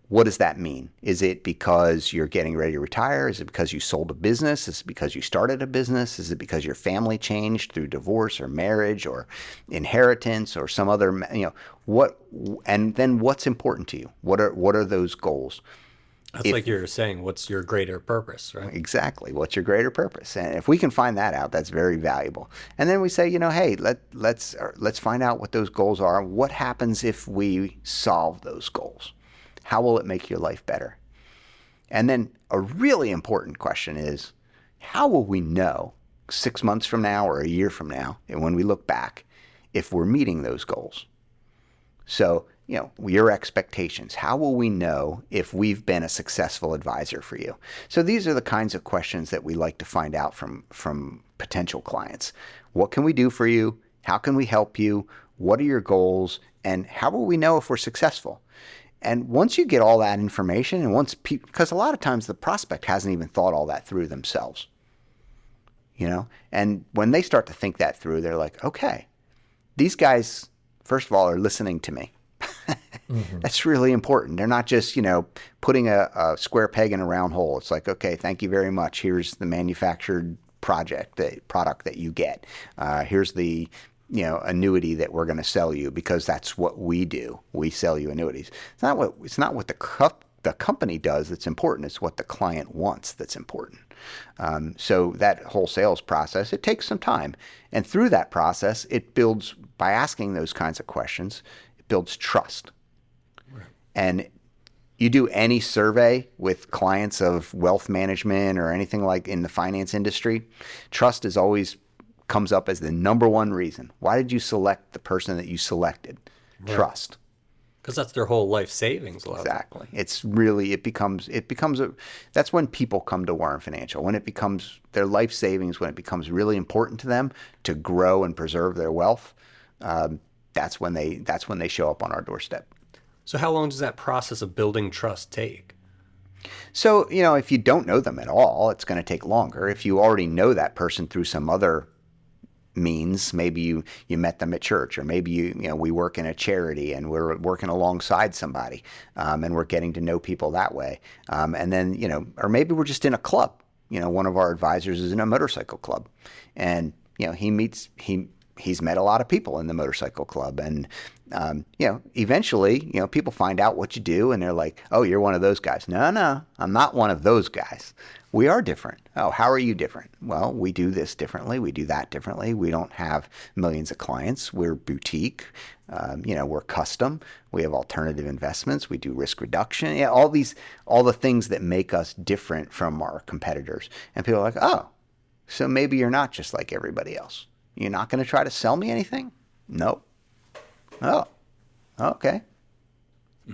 what does that mean? Is it because you're getting ready to retire? Is it because you sold a business? Is it because you started a business? Is it because your family changed through divorce or marriage or inheritance or some other, you know, what and then what's important to you? What are what are those goals? That's if, like you're saying, what's your greater purpose, right? Exactly. What's your greater purpose? And if we can find that out, that's very valuable. And then we say, you know, hey, let let's let's find out what those goals are. What happens if we solve those goals? How will it make your life better? And then a really important question is how will we know six months from now or a year from now, and when we look back, if we're meeting those goals? So, you know, your expectations. How will we know if we've been a successful advisor for you? So these are the kinds of questions that we like to find out from from potential clients. What can we do for you? How can we help you? What are your goals? And how will we know if we're successful? And once you get all that information, and once because a lot of times the prospect hasn't even thought all that through themselves, you know, and when they start to think that through, they're like, okay, these guys, first of all, are listening to me. mm-hmm. That's really important. They're not just, you know, putting a, a, square peg in a round hole. It's like, okay, thank you very much. Here's the manufactured project, the product that you get. Uh, here's the you know annuity that we're going to sell you because that's what we do. We sell you annuities. It's not what it's not what the co- the company does that's important. It's what the client wants that's important. Um, so that whole sales process it takes some time, and through that process, it builds by asking those kinds of questions. It builds trust, right. and you do any survey with clients of wealth management or anything like in the finance industry, trust is always comes up as the number one reason. Why did you select the person that you selected? Right. Trust. Because that's their whole life savings. Exactly. It's really it becomes it becomes a that's when people come to Warren Financial when it becomes their life savings when it becomes really important to them to grow and preserve their wealth. Um, that's when they that's when they show up on our doorstep. So how long does that process of building trust take? So, you know, if you don't know them at all, it's going to take longer. If you already know that person through some other means. Maybe you you met them at church or maybe you you know we work in a charity and we're working alongside somebody um, and we're getting to know people that way. Um, and then you know or maybe we're just in a club. You know one of our advisors is in a motorcycle club. And you know he meets he he's met a lot of people in the motorcycle club. And um, you know eventually you know people find out what you do and they're like oh you're one of those guys. No no i'm not one of those guys we are different. Oh how are you different? Well we do this differently. We do that differently. We don't have millions of clients. We're boutique. Um, you know we're custom. We have alternative investments. We do risk reduction. Yeah, all these all the things that make us different from our competitors. And people are like oh so maybe you're not just like everybody else. You're not going to try to sell me anything? Nope. Oh, okay.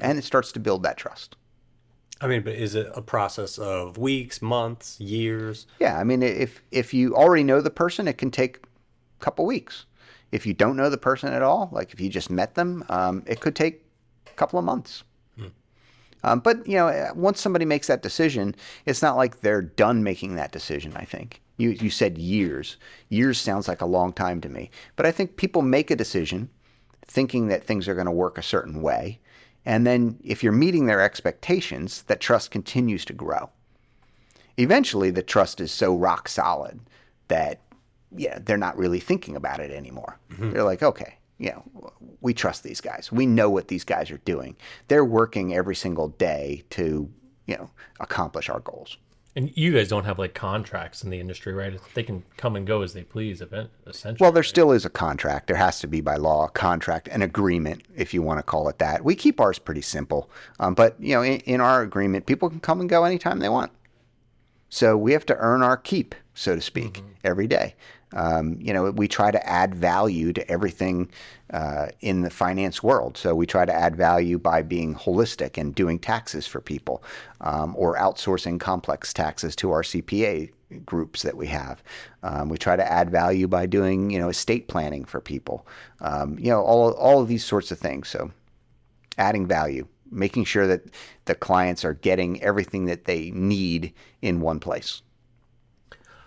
And it starts to build that trust. I mean, but is it a process of weeks, months, years? Yeah, I mean, if if you already know the person, it can take a couple weeks. If you don't know the person at all, like if you just met them, um, it could take a couple of months. Hmm. Um, but you know, once somebody makes that decision, it's not like they're done making that decision. I think you, you said years. Years sounds like a long time to me. But I think people make a decision thinking that things are going to work a certain way. And then if you're meeting their expectations, that trust continues to grow. Eventually, the trust is so rock solid that yeah, they're not really thinking about it anymore. Mm-hmm. They're like, okay, you know, we trust these guys. We know what these guys are doing. They're working every single day to, you know, accomplish our goals. And you guys don't have like contracts in the industry, right? They can come and go as they please, essentially. Well, there right? still is a contract. There has to be by law a contract, an agreement, if you want to call it that. We keep ours pretty simple, um, but you know, in, in our agreement, people can come and go anytime they want. So we have to earn our keep, so to speak, mm-hmm. every day. Um, you know, we try to add value to everything uh, in the finance world. So we try to add value by being holistic and doing taxes for people, um, or outsourcing complex taxes to our CPA groups that we have. Um, we try to add value by doing, you know, estate planning for people. Um, you know, all all of these sorts of things. So adding value making sure that the clients are getting everything that they need in one place.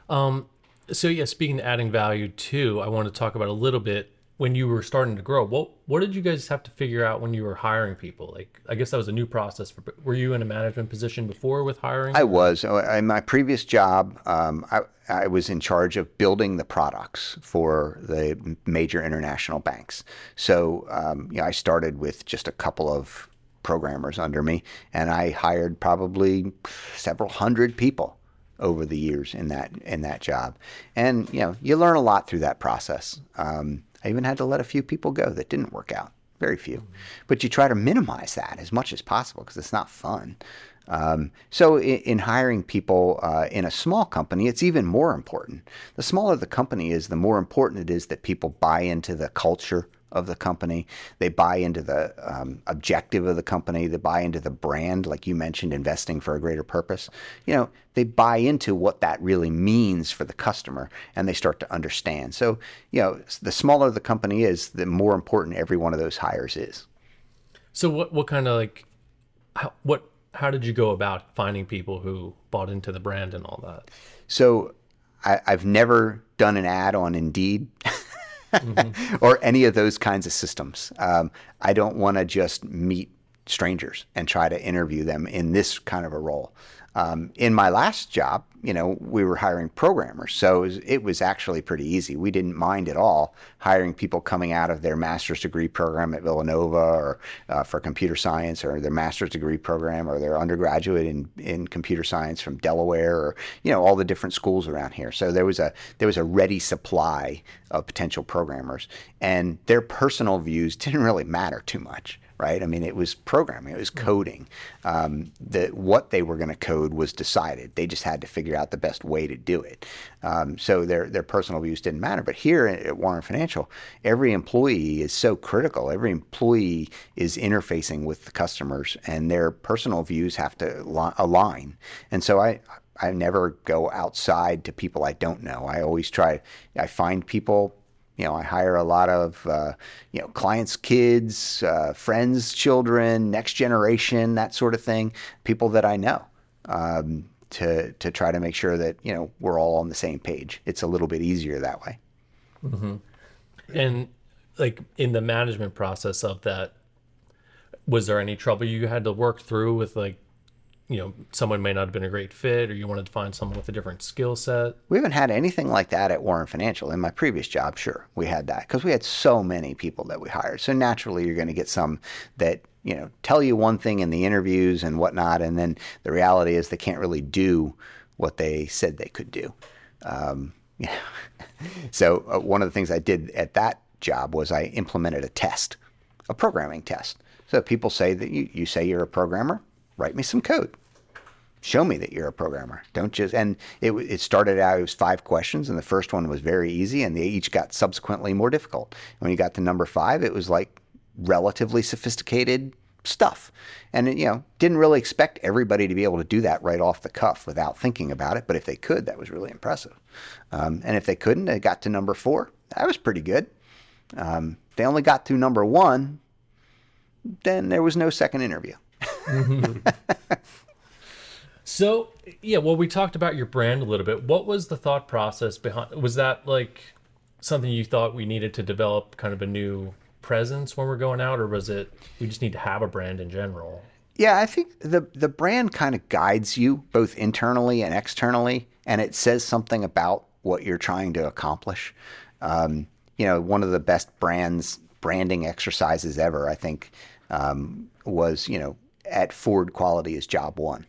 Um, so yeah, speaking of adding value too, I want to talk about a little bit when you were starting to grow. What what did you guys have to figure out when you were hiring people? Like, I guess that was a new process. For, were you in a management position before with hiring? I was. Uh, in my previous job, um, I, I was in charge of building the products for the major international banks. So, um, you know, I started with just a couple of programmers under me, and I hired probably several hundred people over the years in that in that job. And you know, you learn a lot through that process. Um, I even had to let a few people go that didn't work out, very few. But you try to minimize that as much as possible because it's not fun. Um, so in, in, hiring people uh, in a small company, it's even more important. The smaller the company is, the more important it is that people buy into the culture of the company. They buy into the um, objective of the company. They buy into the brand, like you mentioned, investing for a greater purpose. You know, they buy into what that really means for the customer, and they start to understand. So, you know, the smaller the company is, the more important every one of those hires is. So, what what kind of like, how, what how did you go about finding people who bought into the brand and all that? So, I, I've never done an ad on Indeed. mm-hmm. or any of those kinds of systems. Um, I don't want to just meet strangers and try to interview them in this kind of a role. Um, in my last job, you know, we were hiring programmers, so it was, it was, actually pretty easy. We didn't mind at all hiring people coming out of their master's degree program at Villanova or uh, for computer science, or their master's degree program, or their undergraduate in, in computer science from Delaware, or you know, all the different schools around here. So there was a there was a ready supply of potential programmers, and their personal views didn't really matter too much right? I mean, it was programming, it was coding. Um, the, what they were going to code was decided. They just had to figure out the best way to do it. Um, so their their personal views didn't matter. But here at Warren Financial, every employee is so critical. Every employee is interfacing with the customers, and their personal views have to align. And so I. I never go outside to people I don't know. I always try. I find people you know, I hire a lot of, uh, you know, clients' kids, uh, friends' children, next generation, that sort of thing, people that I know, um, to to try to make sure that you know we're all on the same page. It's a little bit easier that way. Mm-hmm. And like in the management process of that, was there any trouble you had to work through with like you know someone may not have been a great fit, or you wanted to find someone with a different skill set? We haven't had anything like that at Warren Financial. In my previous job, sure, we had that because we had so many people that we hired. So naturally, you're going to get some that you know tell you one thing in the interviews and whatnot, and then the reality is they can't really do what they said they could do. Um, so uh, one of the things I did at that job was I implemented a test, a programming test. So people say that you, you say you're a programmer, write me some code. Show me that you're a programmer. Don't just and it it started out it was five questions and the first one was very easy and they each got subsequently more difficult. When you got to number 5 it was like relatively sophisticated stuff. And you know, didn't really expect everybody to be able to do that right off the cuff without thinking about it, but if they could, that was really impressive. Um, and if they couldn't, they got to number 4. That was pretty good. Um, they only got to number 1, then there was no second interview. So yeah, well, we talked about your brand a little bit. What was the thought process behind? Was that like something you thought we needed to develop, kind of a new presence when we're going out, or was it we just need to have a brand in general? Yeah, I think the the brand kind of guides you both internally and externally, and it says something about what you're trying to accomplish. Um, you know, one of the best brands branding exercises ever, I think, um, was you know at Ford quality is job one.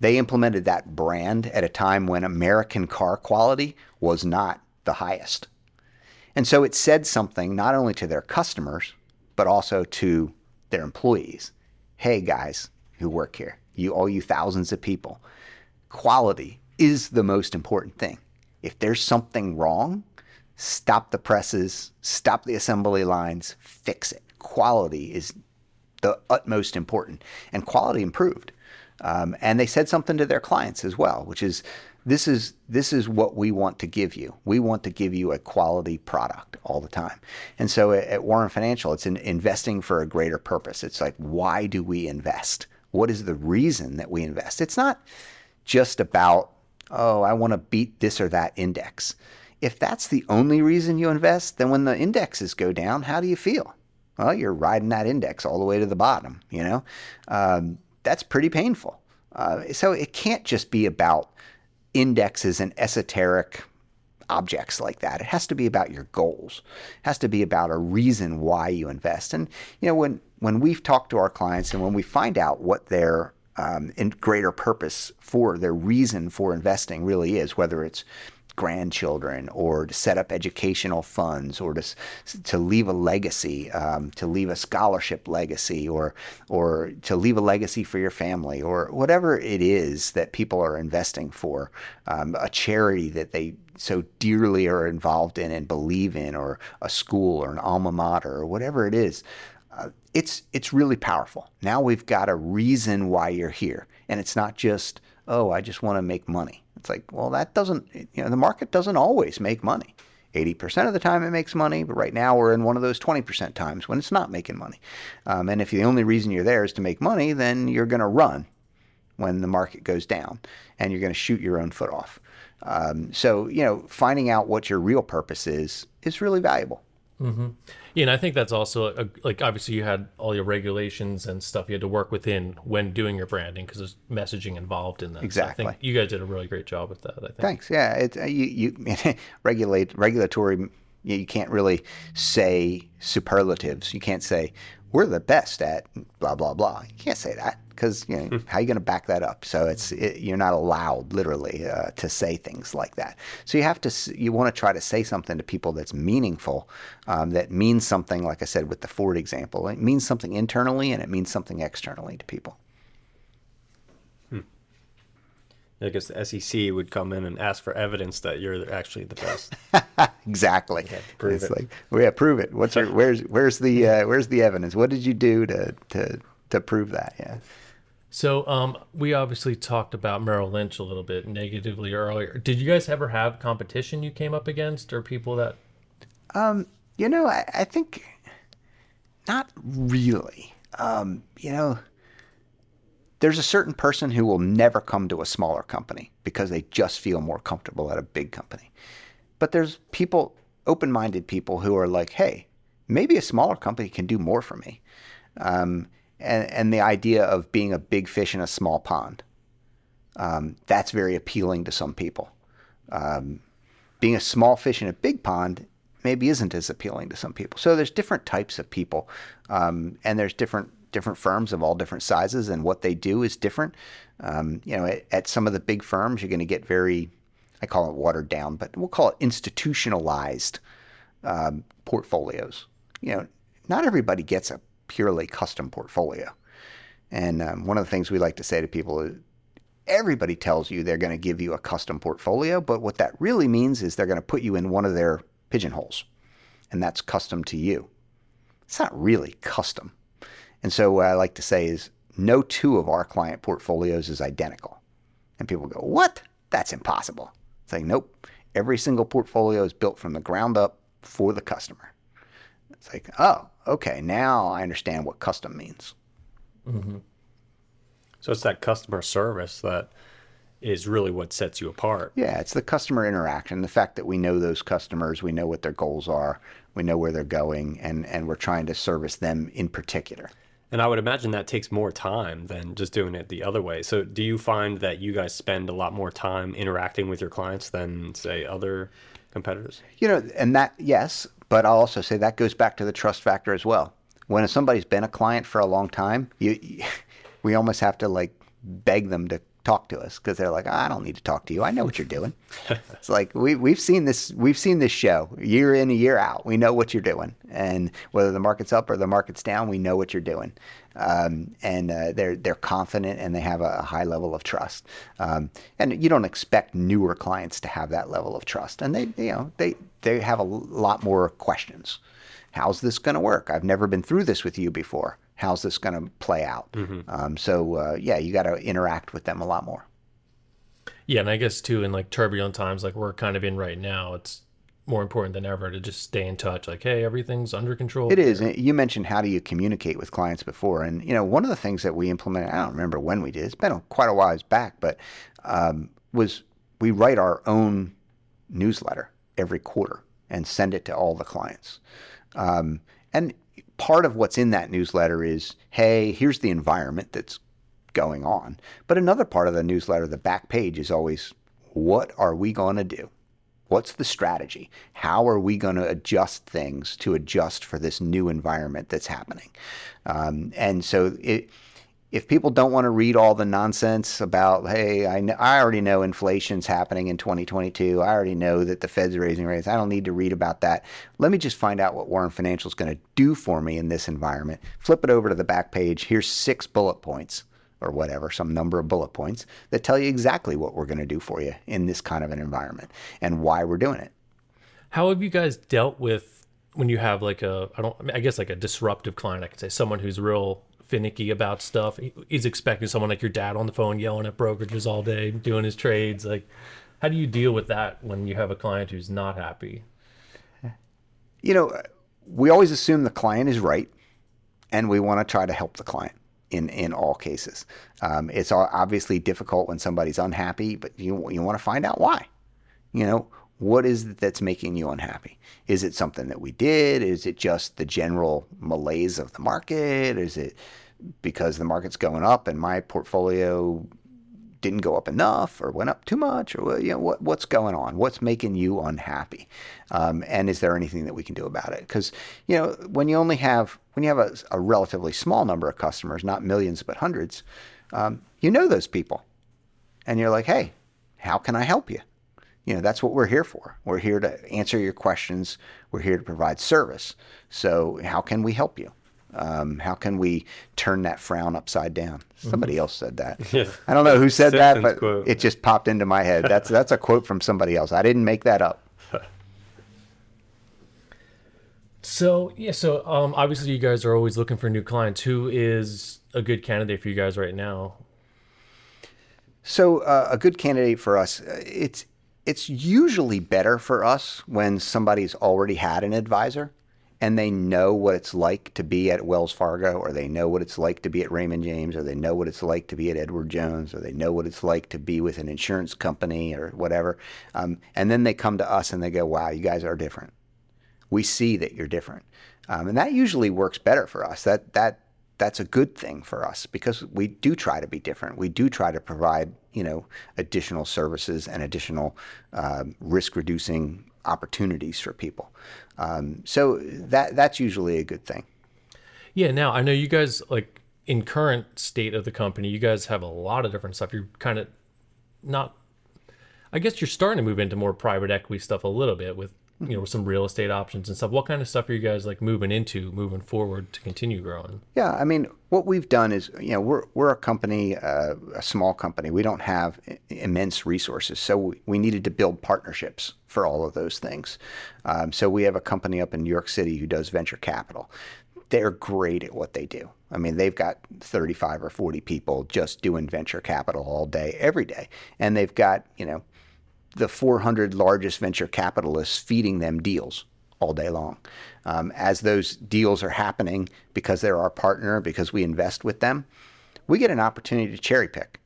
They implemented that brand at a time when American car quality was not the highest. And so it said something not only to their customers, but also to their employees. Hey guys who work here, you all you thousands of people, quality is the most important thing. If there's something wrong, stop the presses, stop the assembly lines, fix it. Quality is the utmost important. And quality improved. Um, and they said something to their clients as well, which is this is this is what we want to give you. We want to give you a quality product all the time. And so at, at Warren Financial, it's in investing for a greater purpose. It's like why do we invest? What is the reason that we invest? It's not just about oh I want to beat this or that index. If that's the only reason you invest, then when the indexes go down, how do you feel? Well, you're riding that index all the way to the bottom. You know. Um, that's pretty painful. Uh, so it can't just be about indexes and esoteric objects like that. It has to be about your goals. It has to be about a reason why you invest. And you know, when when we've talked to our clients and when we find out what their um, greater purpose for their reason for investing really is, whether it's grandchildren or to set up educational funds or to, to leave a legacy, um, to leave a scholarship legacy or, or to leave a legacy for your family or whatever it is that people are investing for, um, a charity that they so dearly are involved in and believe in or a school or an alma mater or whatever it is. Uh, it's it's really powerful. Now we've got a reason why you're here, and it's not just oh I just want to make money. It's like, well, that doesn't, you know, the market doesn't always make money. 80% of the time it makes money, but right now we're in one of those 20% times when it's not making money. Um, and if the only reason you're there is to make money, then you're going to run when the market goes down and you're going to shoot your own foot off. Um, so, you know, finding out what your real purpose is is really valuable. Mm-hmm. Yeah, and I think that's also a, like obviously you had all your regulations and stuff you had to work within when doing your branding because there's messaging involved in that. Exactly. So I think you guys did a really great job with that. I think. Thanks. Yeah, it, uh, you you regulate regulatory. You can't really say superlatives. You can't say we're the best at blah blah blah. You can't say that because you know mm. how are you going to back that up? So it's it, you're not allowed literally uh, to say things like that. So you have to you want to try to say something to people that's meaningful, um, that means something. Like I said with the Ford example, it means something internally and it means something externally to people. Hmm. I guess the SEC would come in and ask for evidence that you're actually the best. exactly. Prove it's it. like, well, yeah, prove it. What's your where's where's the uh, where's the evidence? What did you do to to to prove that? Yeah. So um, we obviously talked about Merrill Lynch a little bit negatively earlier. Did you guys ever have competition you came up against, or people that? Um, you know, I, I think not really. Um, you know, there's a certain person who will never come to a smaller company because they just feel more comfortable at a big company. But there's people, open-minded people, who are like, hey, maybe a smaller company can do more for me. Um, and, and the idea of being a big fish in a small pond. Um, that's very appealing to some people. Um, being a small fish in a big pond maybe isn't as appealing to some people. So there's different types of people, um, and there's different different firms of all different sizes, and what they do is different. Um, you know, at, at, some of the big firms, you're going to get very, I call it watered down, but we'll call it institutionalized um, portfolios. You know, not everybody gets a purely custom portfolio. And um, one of the things we like to say to people is everybody tells you they're going to give you a custom portfolio, but what that really means is they're going to put you in one of their pigeonholes, and that's custom to you. It's not really custom. And so what I like to say is no two of our client portfolios is identical. And people go, what? That's impossible. Saying, nope, every single portfolio is built from the ground up for the customer. It's like, oh, okay, now I understand what custom means. Mm-hmm. So it's that customer service that is really what sets you apart. Yeah, it's the customer interaction, the fact that we know those customers, we know what their goals are, we know where they're going, and, and we're trying to service them in particular. And I would imagine that takes more time than just doing it the other way. So, do you find that you guys spend a lot more time interacting with your clients than, say, other competitors? You know, and that, yes, but I'll also say that goes back to the trust factor as well. When somebody's been a client for a long time, you, we almost have to like beg them to talk to us because they're like, I don't need to talk to you. I know what you're doing. it's like we we've seen this we've seen this show year in year out. We know what you're doing, and whether the market's up or the market's down, we know what you're doing. Um, and uh, they're they're confident and they have a, a high level of trust. Um, and you don't expect newer clients to have that level of trust, and they you know they they have a lot more questions. How's this going to work? I've never been through this with you before how's this going to play out? Mm-hmm. Um, so uh, yeah, you got to interact with them a lot more. Yeah, and I guess too in like turbulent times like we're kind of in right now, it's more important than ever to just stay in touch. Like, hey, everything's under control. It is. You mentioned how do you communicate with clients before, and you know one of the things that we implemented. I don't remember when we did. It's been quite a while back, but um, was we write our own newsletter every quarter and send it to all the clients. Um, and part of what's in that newsletter is, hey, here's the environment that's going on. But another part of the newsletter, the back page, is always, what are we going to do? What's the strategy? How are we going to adjust things to adjust for this new environment that's happening? Um, and so it if people don't want to read all the nonsense about, hey, I, know, I already know inflation's happening in 2022. I already know that the Fed's raising rates. I don't need to read about that. Let me just find out what Warren Financial is going to do for me in this environment. Flip it over to the back page. Here's six bullet points or whatever, some number of bullet points that tell you exactly what we're going to do for you in this kind of an environment and why we're doing it. How have you guys dealt with when you have like a, I don't, I guess like a disruptive client, I could say someone who's real finicky about stuff. He's expecting someone like your dad on the phone yelling at brokerages all day, doing his trades. Like, how do you deal with that when you have a client who's not happy? You know, we always assume the client is right, and we want to try to help the client in in all cases. Um, it's obviously difficult when somebody's unhappy, but you you want to find out why. You know, what is it that's making you unhappy? Is it something that we did? Is it just the general malaise of the market? Is it because the market's going up and my portfolio didn't go up enough or went up too much or you know what what's going on? What's making you unhappy? Um, and is there anything that we can do about it? Because you know when you only have when you have a, a, relatively small number of customers not millions but hundreds um, you know those people. And you're like hey how can i help you? You know that's what we're here for. We're here to answer your questions. We're here to provide service. So how can we help you um, how can we turn that frown upside down? Somebody mm-hmm. else said that. Yeah. I don't know who said that, but quote. it just popped into my head. That's that's a quote from somebody else. I didn't make that up. so yeah, so um, obviously you guys are always looking for new clients. Who is a good candidate for you guys right now? So uh, a good candidate for us, uh, it's it's usually better for us when somebody's already had an advisor and they know what it's like to be at Wells Fargo, or they know what it's like to be at Raymond James, or they know what it's like to be at Edward Jones, or they know what it's like to be with an insurance company or whatever. Um, and then they come to us and they go, wow, you guys are different. We see that you're different. Um, and that usually works better for us. That, that, that's a good thing for us because we do try to be different. We do try to provide you know additional services and additional um, risk reducing opportunities for people. Um, so that that's usually a good thing. Yeah. Now I know you guys like in current state of the company, you guys have a lot of different stuff. You're kind of not. I guess you're starting to move into more private equity stuff a little bit with you know some real estate options and stuff. What kind of stuff are you guys like moving into moving forward to continue growing? Yeah, I mean, what we've done is, you know, we're we're a company, uh, a small company. We don't have immense resources, so we, needed to build partnerships for all of those things. Um, so we have a company up in New York City who does venture capital. They're great at what they do. I mean, they've got 35 or 40 people just doing venture capital all day, every day, and they've got, you know, the 400 largest venture capitalists feeding them deals all day long. Um, as those deals are happening because they're our partner, because we invest with them, we get an opportunity to cherry pick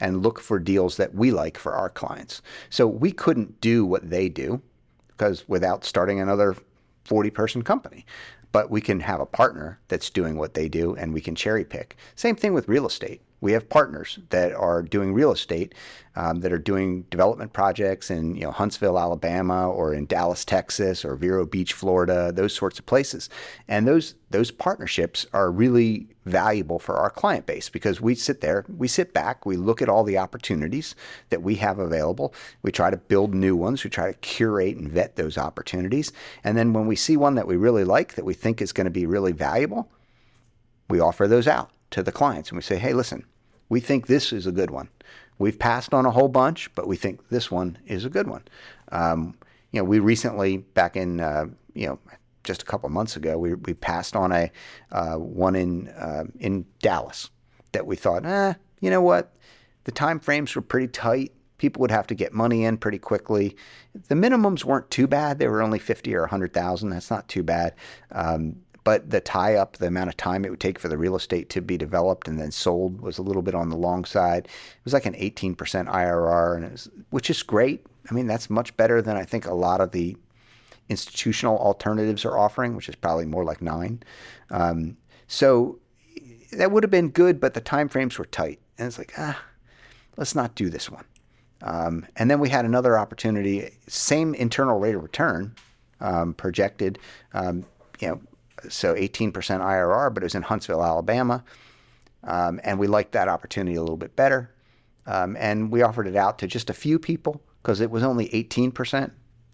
and look for deals that we like for our clients. So we couldn't do what they do because without starting another 40 person company. But we can have a partner that's doing what they do and we can cherry pick. Same thing with real estate we have partners that are doing real estate, um, that are doing development projects in you know Huntsville, Alabama, or in Dallas, Texas, or Vero Beach, Florida, those sorts of places. And those those partnerships are really valuable for our client base because we sit there, we sit back, we look at all the opportunities that we have available. We try to build new ones. We try to curate and vet those opportunities. And then when we see one that we really like, that we think is going to be really valuable, we offer those out to the clients and we say, hey, listen, we think this is a good one. We've passed on a whole bunch, but we think this one is a good one. Um, you know, we recently, back in, uh, you know, just a couple months ago, we, we passed on a uh, one in uh, in Dallas that we thought, eh, you know what, the time frames were pretty tight. People would have to get money in pretty quickly. The minimums weren't too bad; they were only fifty or hundred thousand. That's not too bad. Um, but the tie up, the amount of time it would take for the real estate to be developed and then sold was a little bit on the long side. It was like an 18% IRR, and was, which is great. I mean, that's much better than I think a lot of the institutional alternatives are offering, which is probably more like nine. Um, so that would have been good, but the time frames were tight, and it's like ah, let's not do this one. Um, and then we had another opportunity, same internal rate of return um, projected. Um, you know, so 18% IRR, but it was in Huntsville, Alabama. Um, and we liked that opportunity a little bit better. Um, and we offered it out to just a few people because it was only 18%.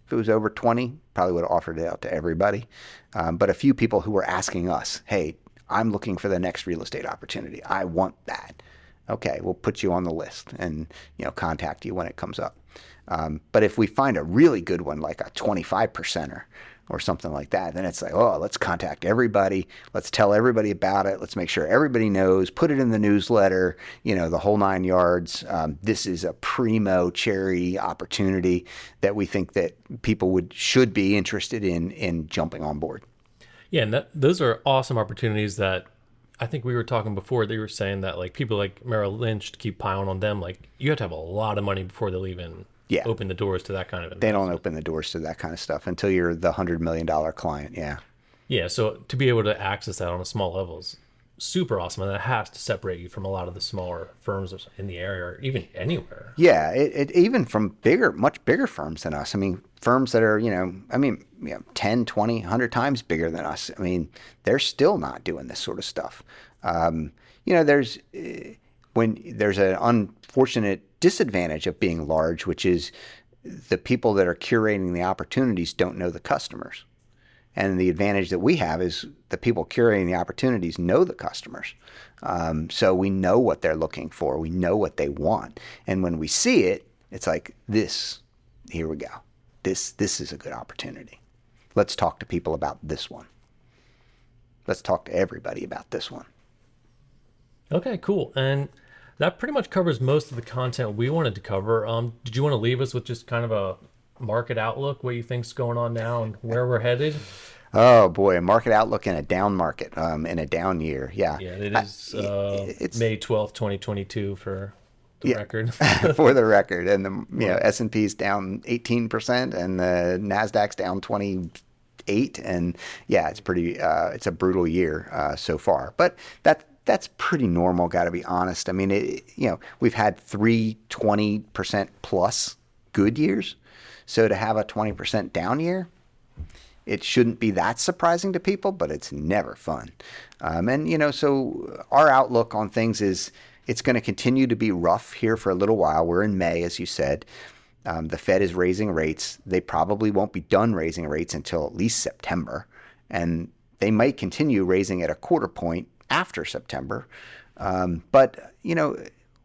If it was over 20, probably would have offered it out to everybody. Um, but a few people who were asking us, hey, I'm looking for the next real estate opportunity. I want that. Okay, we'll put you on the list and you know contact you when it comes up. Um, but if we find a really good one, like a 25 percenter, or something like that. Then it's like, oh, let's contact everybody. Let's tell everybody about it. Let's make sure everybody knows. Put it in the newsletter. You know, the whole nine yards. Um, this is a primo cherry opportunity that we think that people would should be interested in in jumping on board. Yeah, and that, those are awesome opportunities that I think we were talking before. They were saying that like people like Merrill Lynch to keep piling on them. Like you have to have a lot of money before they'll even yeah. open the doors to that kind of investment. They don't open the doors to that kind of stuff until you're the hundred million dollar client. Yeah. Yeah. So to be able to access that on a small level is super awesome, and that has to separate you from a lot of the smaller firms in the area, or even anywhere. Yeah, it, it even from bigger, much bigger firms than us. I mean, firms that are you know, I mean, you know, 10, 20, 100 times bigger than us. I mean, they're still not doing this sort of stuff. Um, you know, there's eh, when there's an unfortunate disadvantage of being large, which is the people that are curating the opportunities don't know the customers. And the advantage that we have is the people curating the opportunities know the customers. Um, so we know what they're looking for, we know what they want. And when we see it, it's like, this, here we go. This, this is a good opportunity. Let's talk to people about this one. Let's talk to everybody about this one. Okay, cool. And that pretty much covers most of the content we wanted to cover. Um, did you want to leave us with just kind of a market outlook, what you think's going on now, and where we're headed? Oh boy, a market outlook in a down market, um, in a down year. Yeah, yeah, it is. I, uh, it's May twelfth, twenty twenty two for the yeah, record. for the record, and the you know S and P's down eighteen percent, and the Nasdaq's down twenty eight, and yeah, it's pretty. Uh, it's a brutal year uh, so far, but that that's pretty normal. Got to be honest. I mean, it, you know, we've had three 20 percent plus good years, so to have a 20 percent down year, it shouldn't be that surprising to people, but it's never fun. Um, and you know, so our outlook on things is it's going to continue to be rough here for a little while. We're in May, as you said. Um, the Fed is raising rates. They probably won't be done raising rates until at least September, and they might continue raising at a quarter point after September. Um, but you know,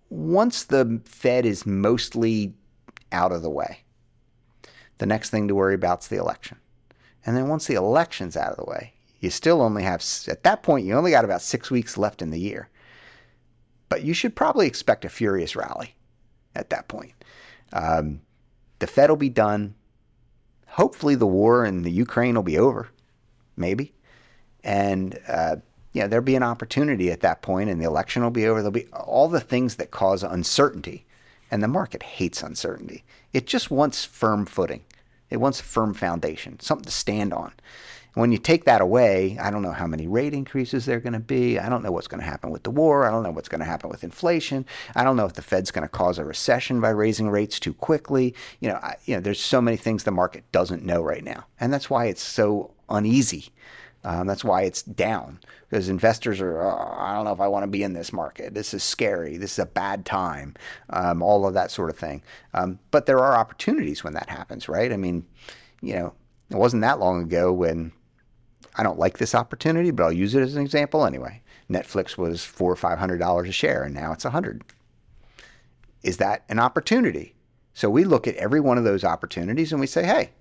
once the Fed is mostly out of the way, the next thing to worry about is the election. And then once the election's out of the way, you still only have at that point you only got about six weeks left in the year. But you should probably expect a furious rally at that point. Um, the Fed will be done. Hopefully, the war in the Ukraine will be over, maybe, and uh, yeah, there'll be an opportunity at that point, and the election will be over. There'll be all the things that cause uncertainty, and the market hates uncertainty. It just wants firm footing. It wants a firm foundation, something to stand on. When you take that away, I don't know how many rate increases there are going to be. I don't know what's going to happen with the war. I don't know what's going to happen with inflation. I don't know if the Fed's going to cause a recession by raising rates too quickly. You know, I, you know, there's so many things the market doesn't know right now, and that's why it's so uneasy. Um, that's why it's down because investors are, oh, I don't know if I want to be in this market. This is scary. This is a bad time. Um, all of that sort of thing. Um, but there are opportunities when that happens, right? I mean, you know, it wasn't that long ago when I don't like this opportunity, but I'll use it as an example anyway. Netflix was four or five hundred dollars a share, and now it's a hundred. Is that an opportunity? So we look at every one of those opportunities and we say, hey,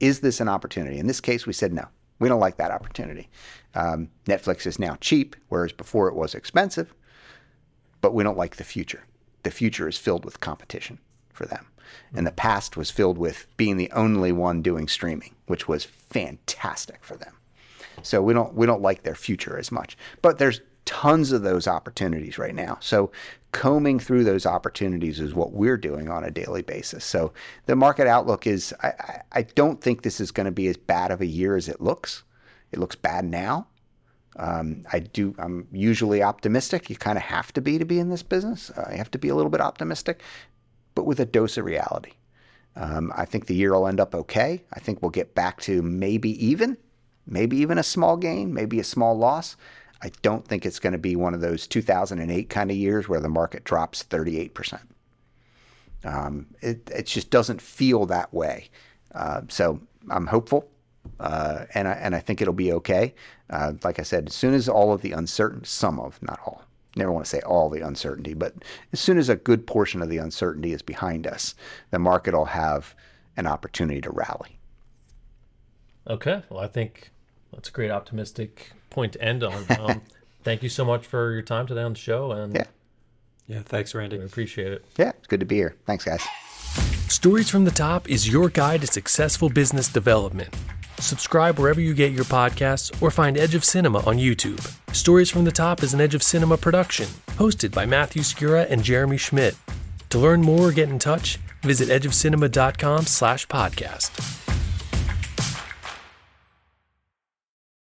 is this an opportunity? In this case, we said no. We don't like that opportunity. Um, Netflix is now cheap, whereas before it was expensive, but we don't like the future. The future is filled with competition for them. And the past was filled with being the only one doing streaming, which was fantastic for them. So we don't we don't like their future as much. But there's tons of those opportunities right now. So combing through those opportunities is what we're doing on a daily basis. So the market outlook is I, I don't think this is going to be as bad of a year as it looks. It looks bad now. Um, I do. I'm usually optimistic. You kind of have to be to be in this business. Uh, you have to be a little bit optimistic, but with a dose of reality. Um, I think the year will end up okay. I think we'll get back to maybe even, maybe even a small gain, maybe a small loss. I don't think it's going to be one of those 2008 kind of years where the market drops 38%. Um, it, it just doesn't feel that way. Uh, so I'm hopeful, uh, and, I, and I think it'll be okay. Uh, like I said, as soon as all of the uncertain, some of, not all, never want to say all the uncertainty, but as soon as a good portion of the uncertainty is behind us, the market will have an opportunity to rally. Okay. Well, I think that's a great optimistic point to end on. Um, thank you so much for your time today on the show, and Yeah. Yeah, thanks, Randy. we appreciate it. Yeah, it's good to be here. Thanks, guys. Stories from the Top is your guide to successful business development. Subscribe wherever you get your podcasts or find Edge of Cinema on YouTube. Stories from the Top is an Edge of Cinema production, hosted by Matthew Skura and Jeremy Schmidt. To learn more or get in touch, visit edgeofcinema.com slash podcast.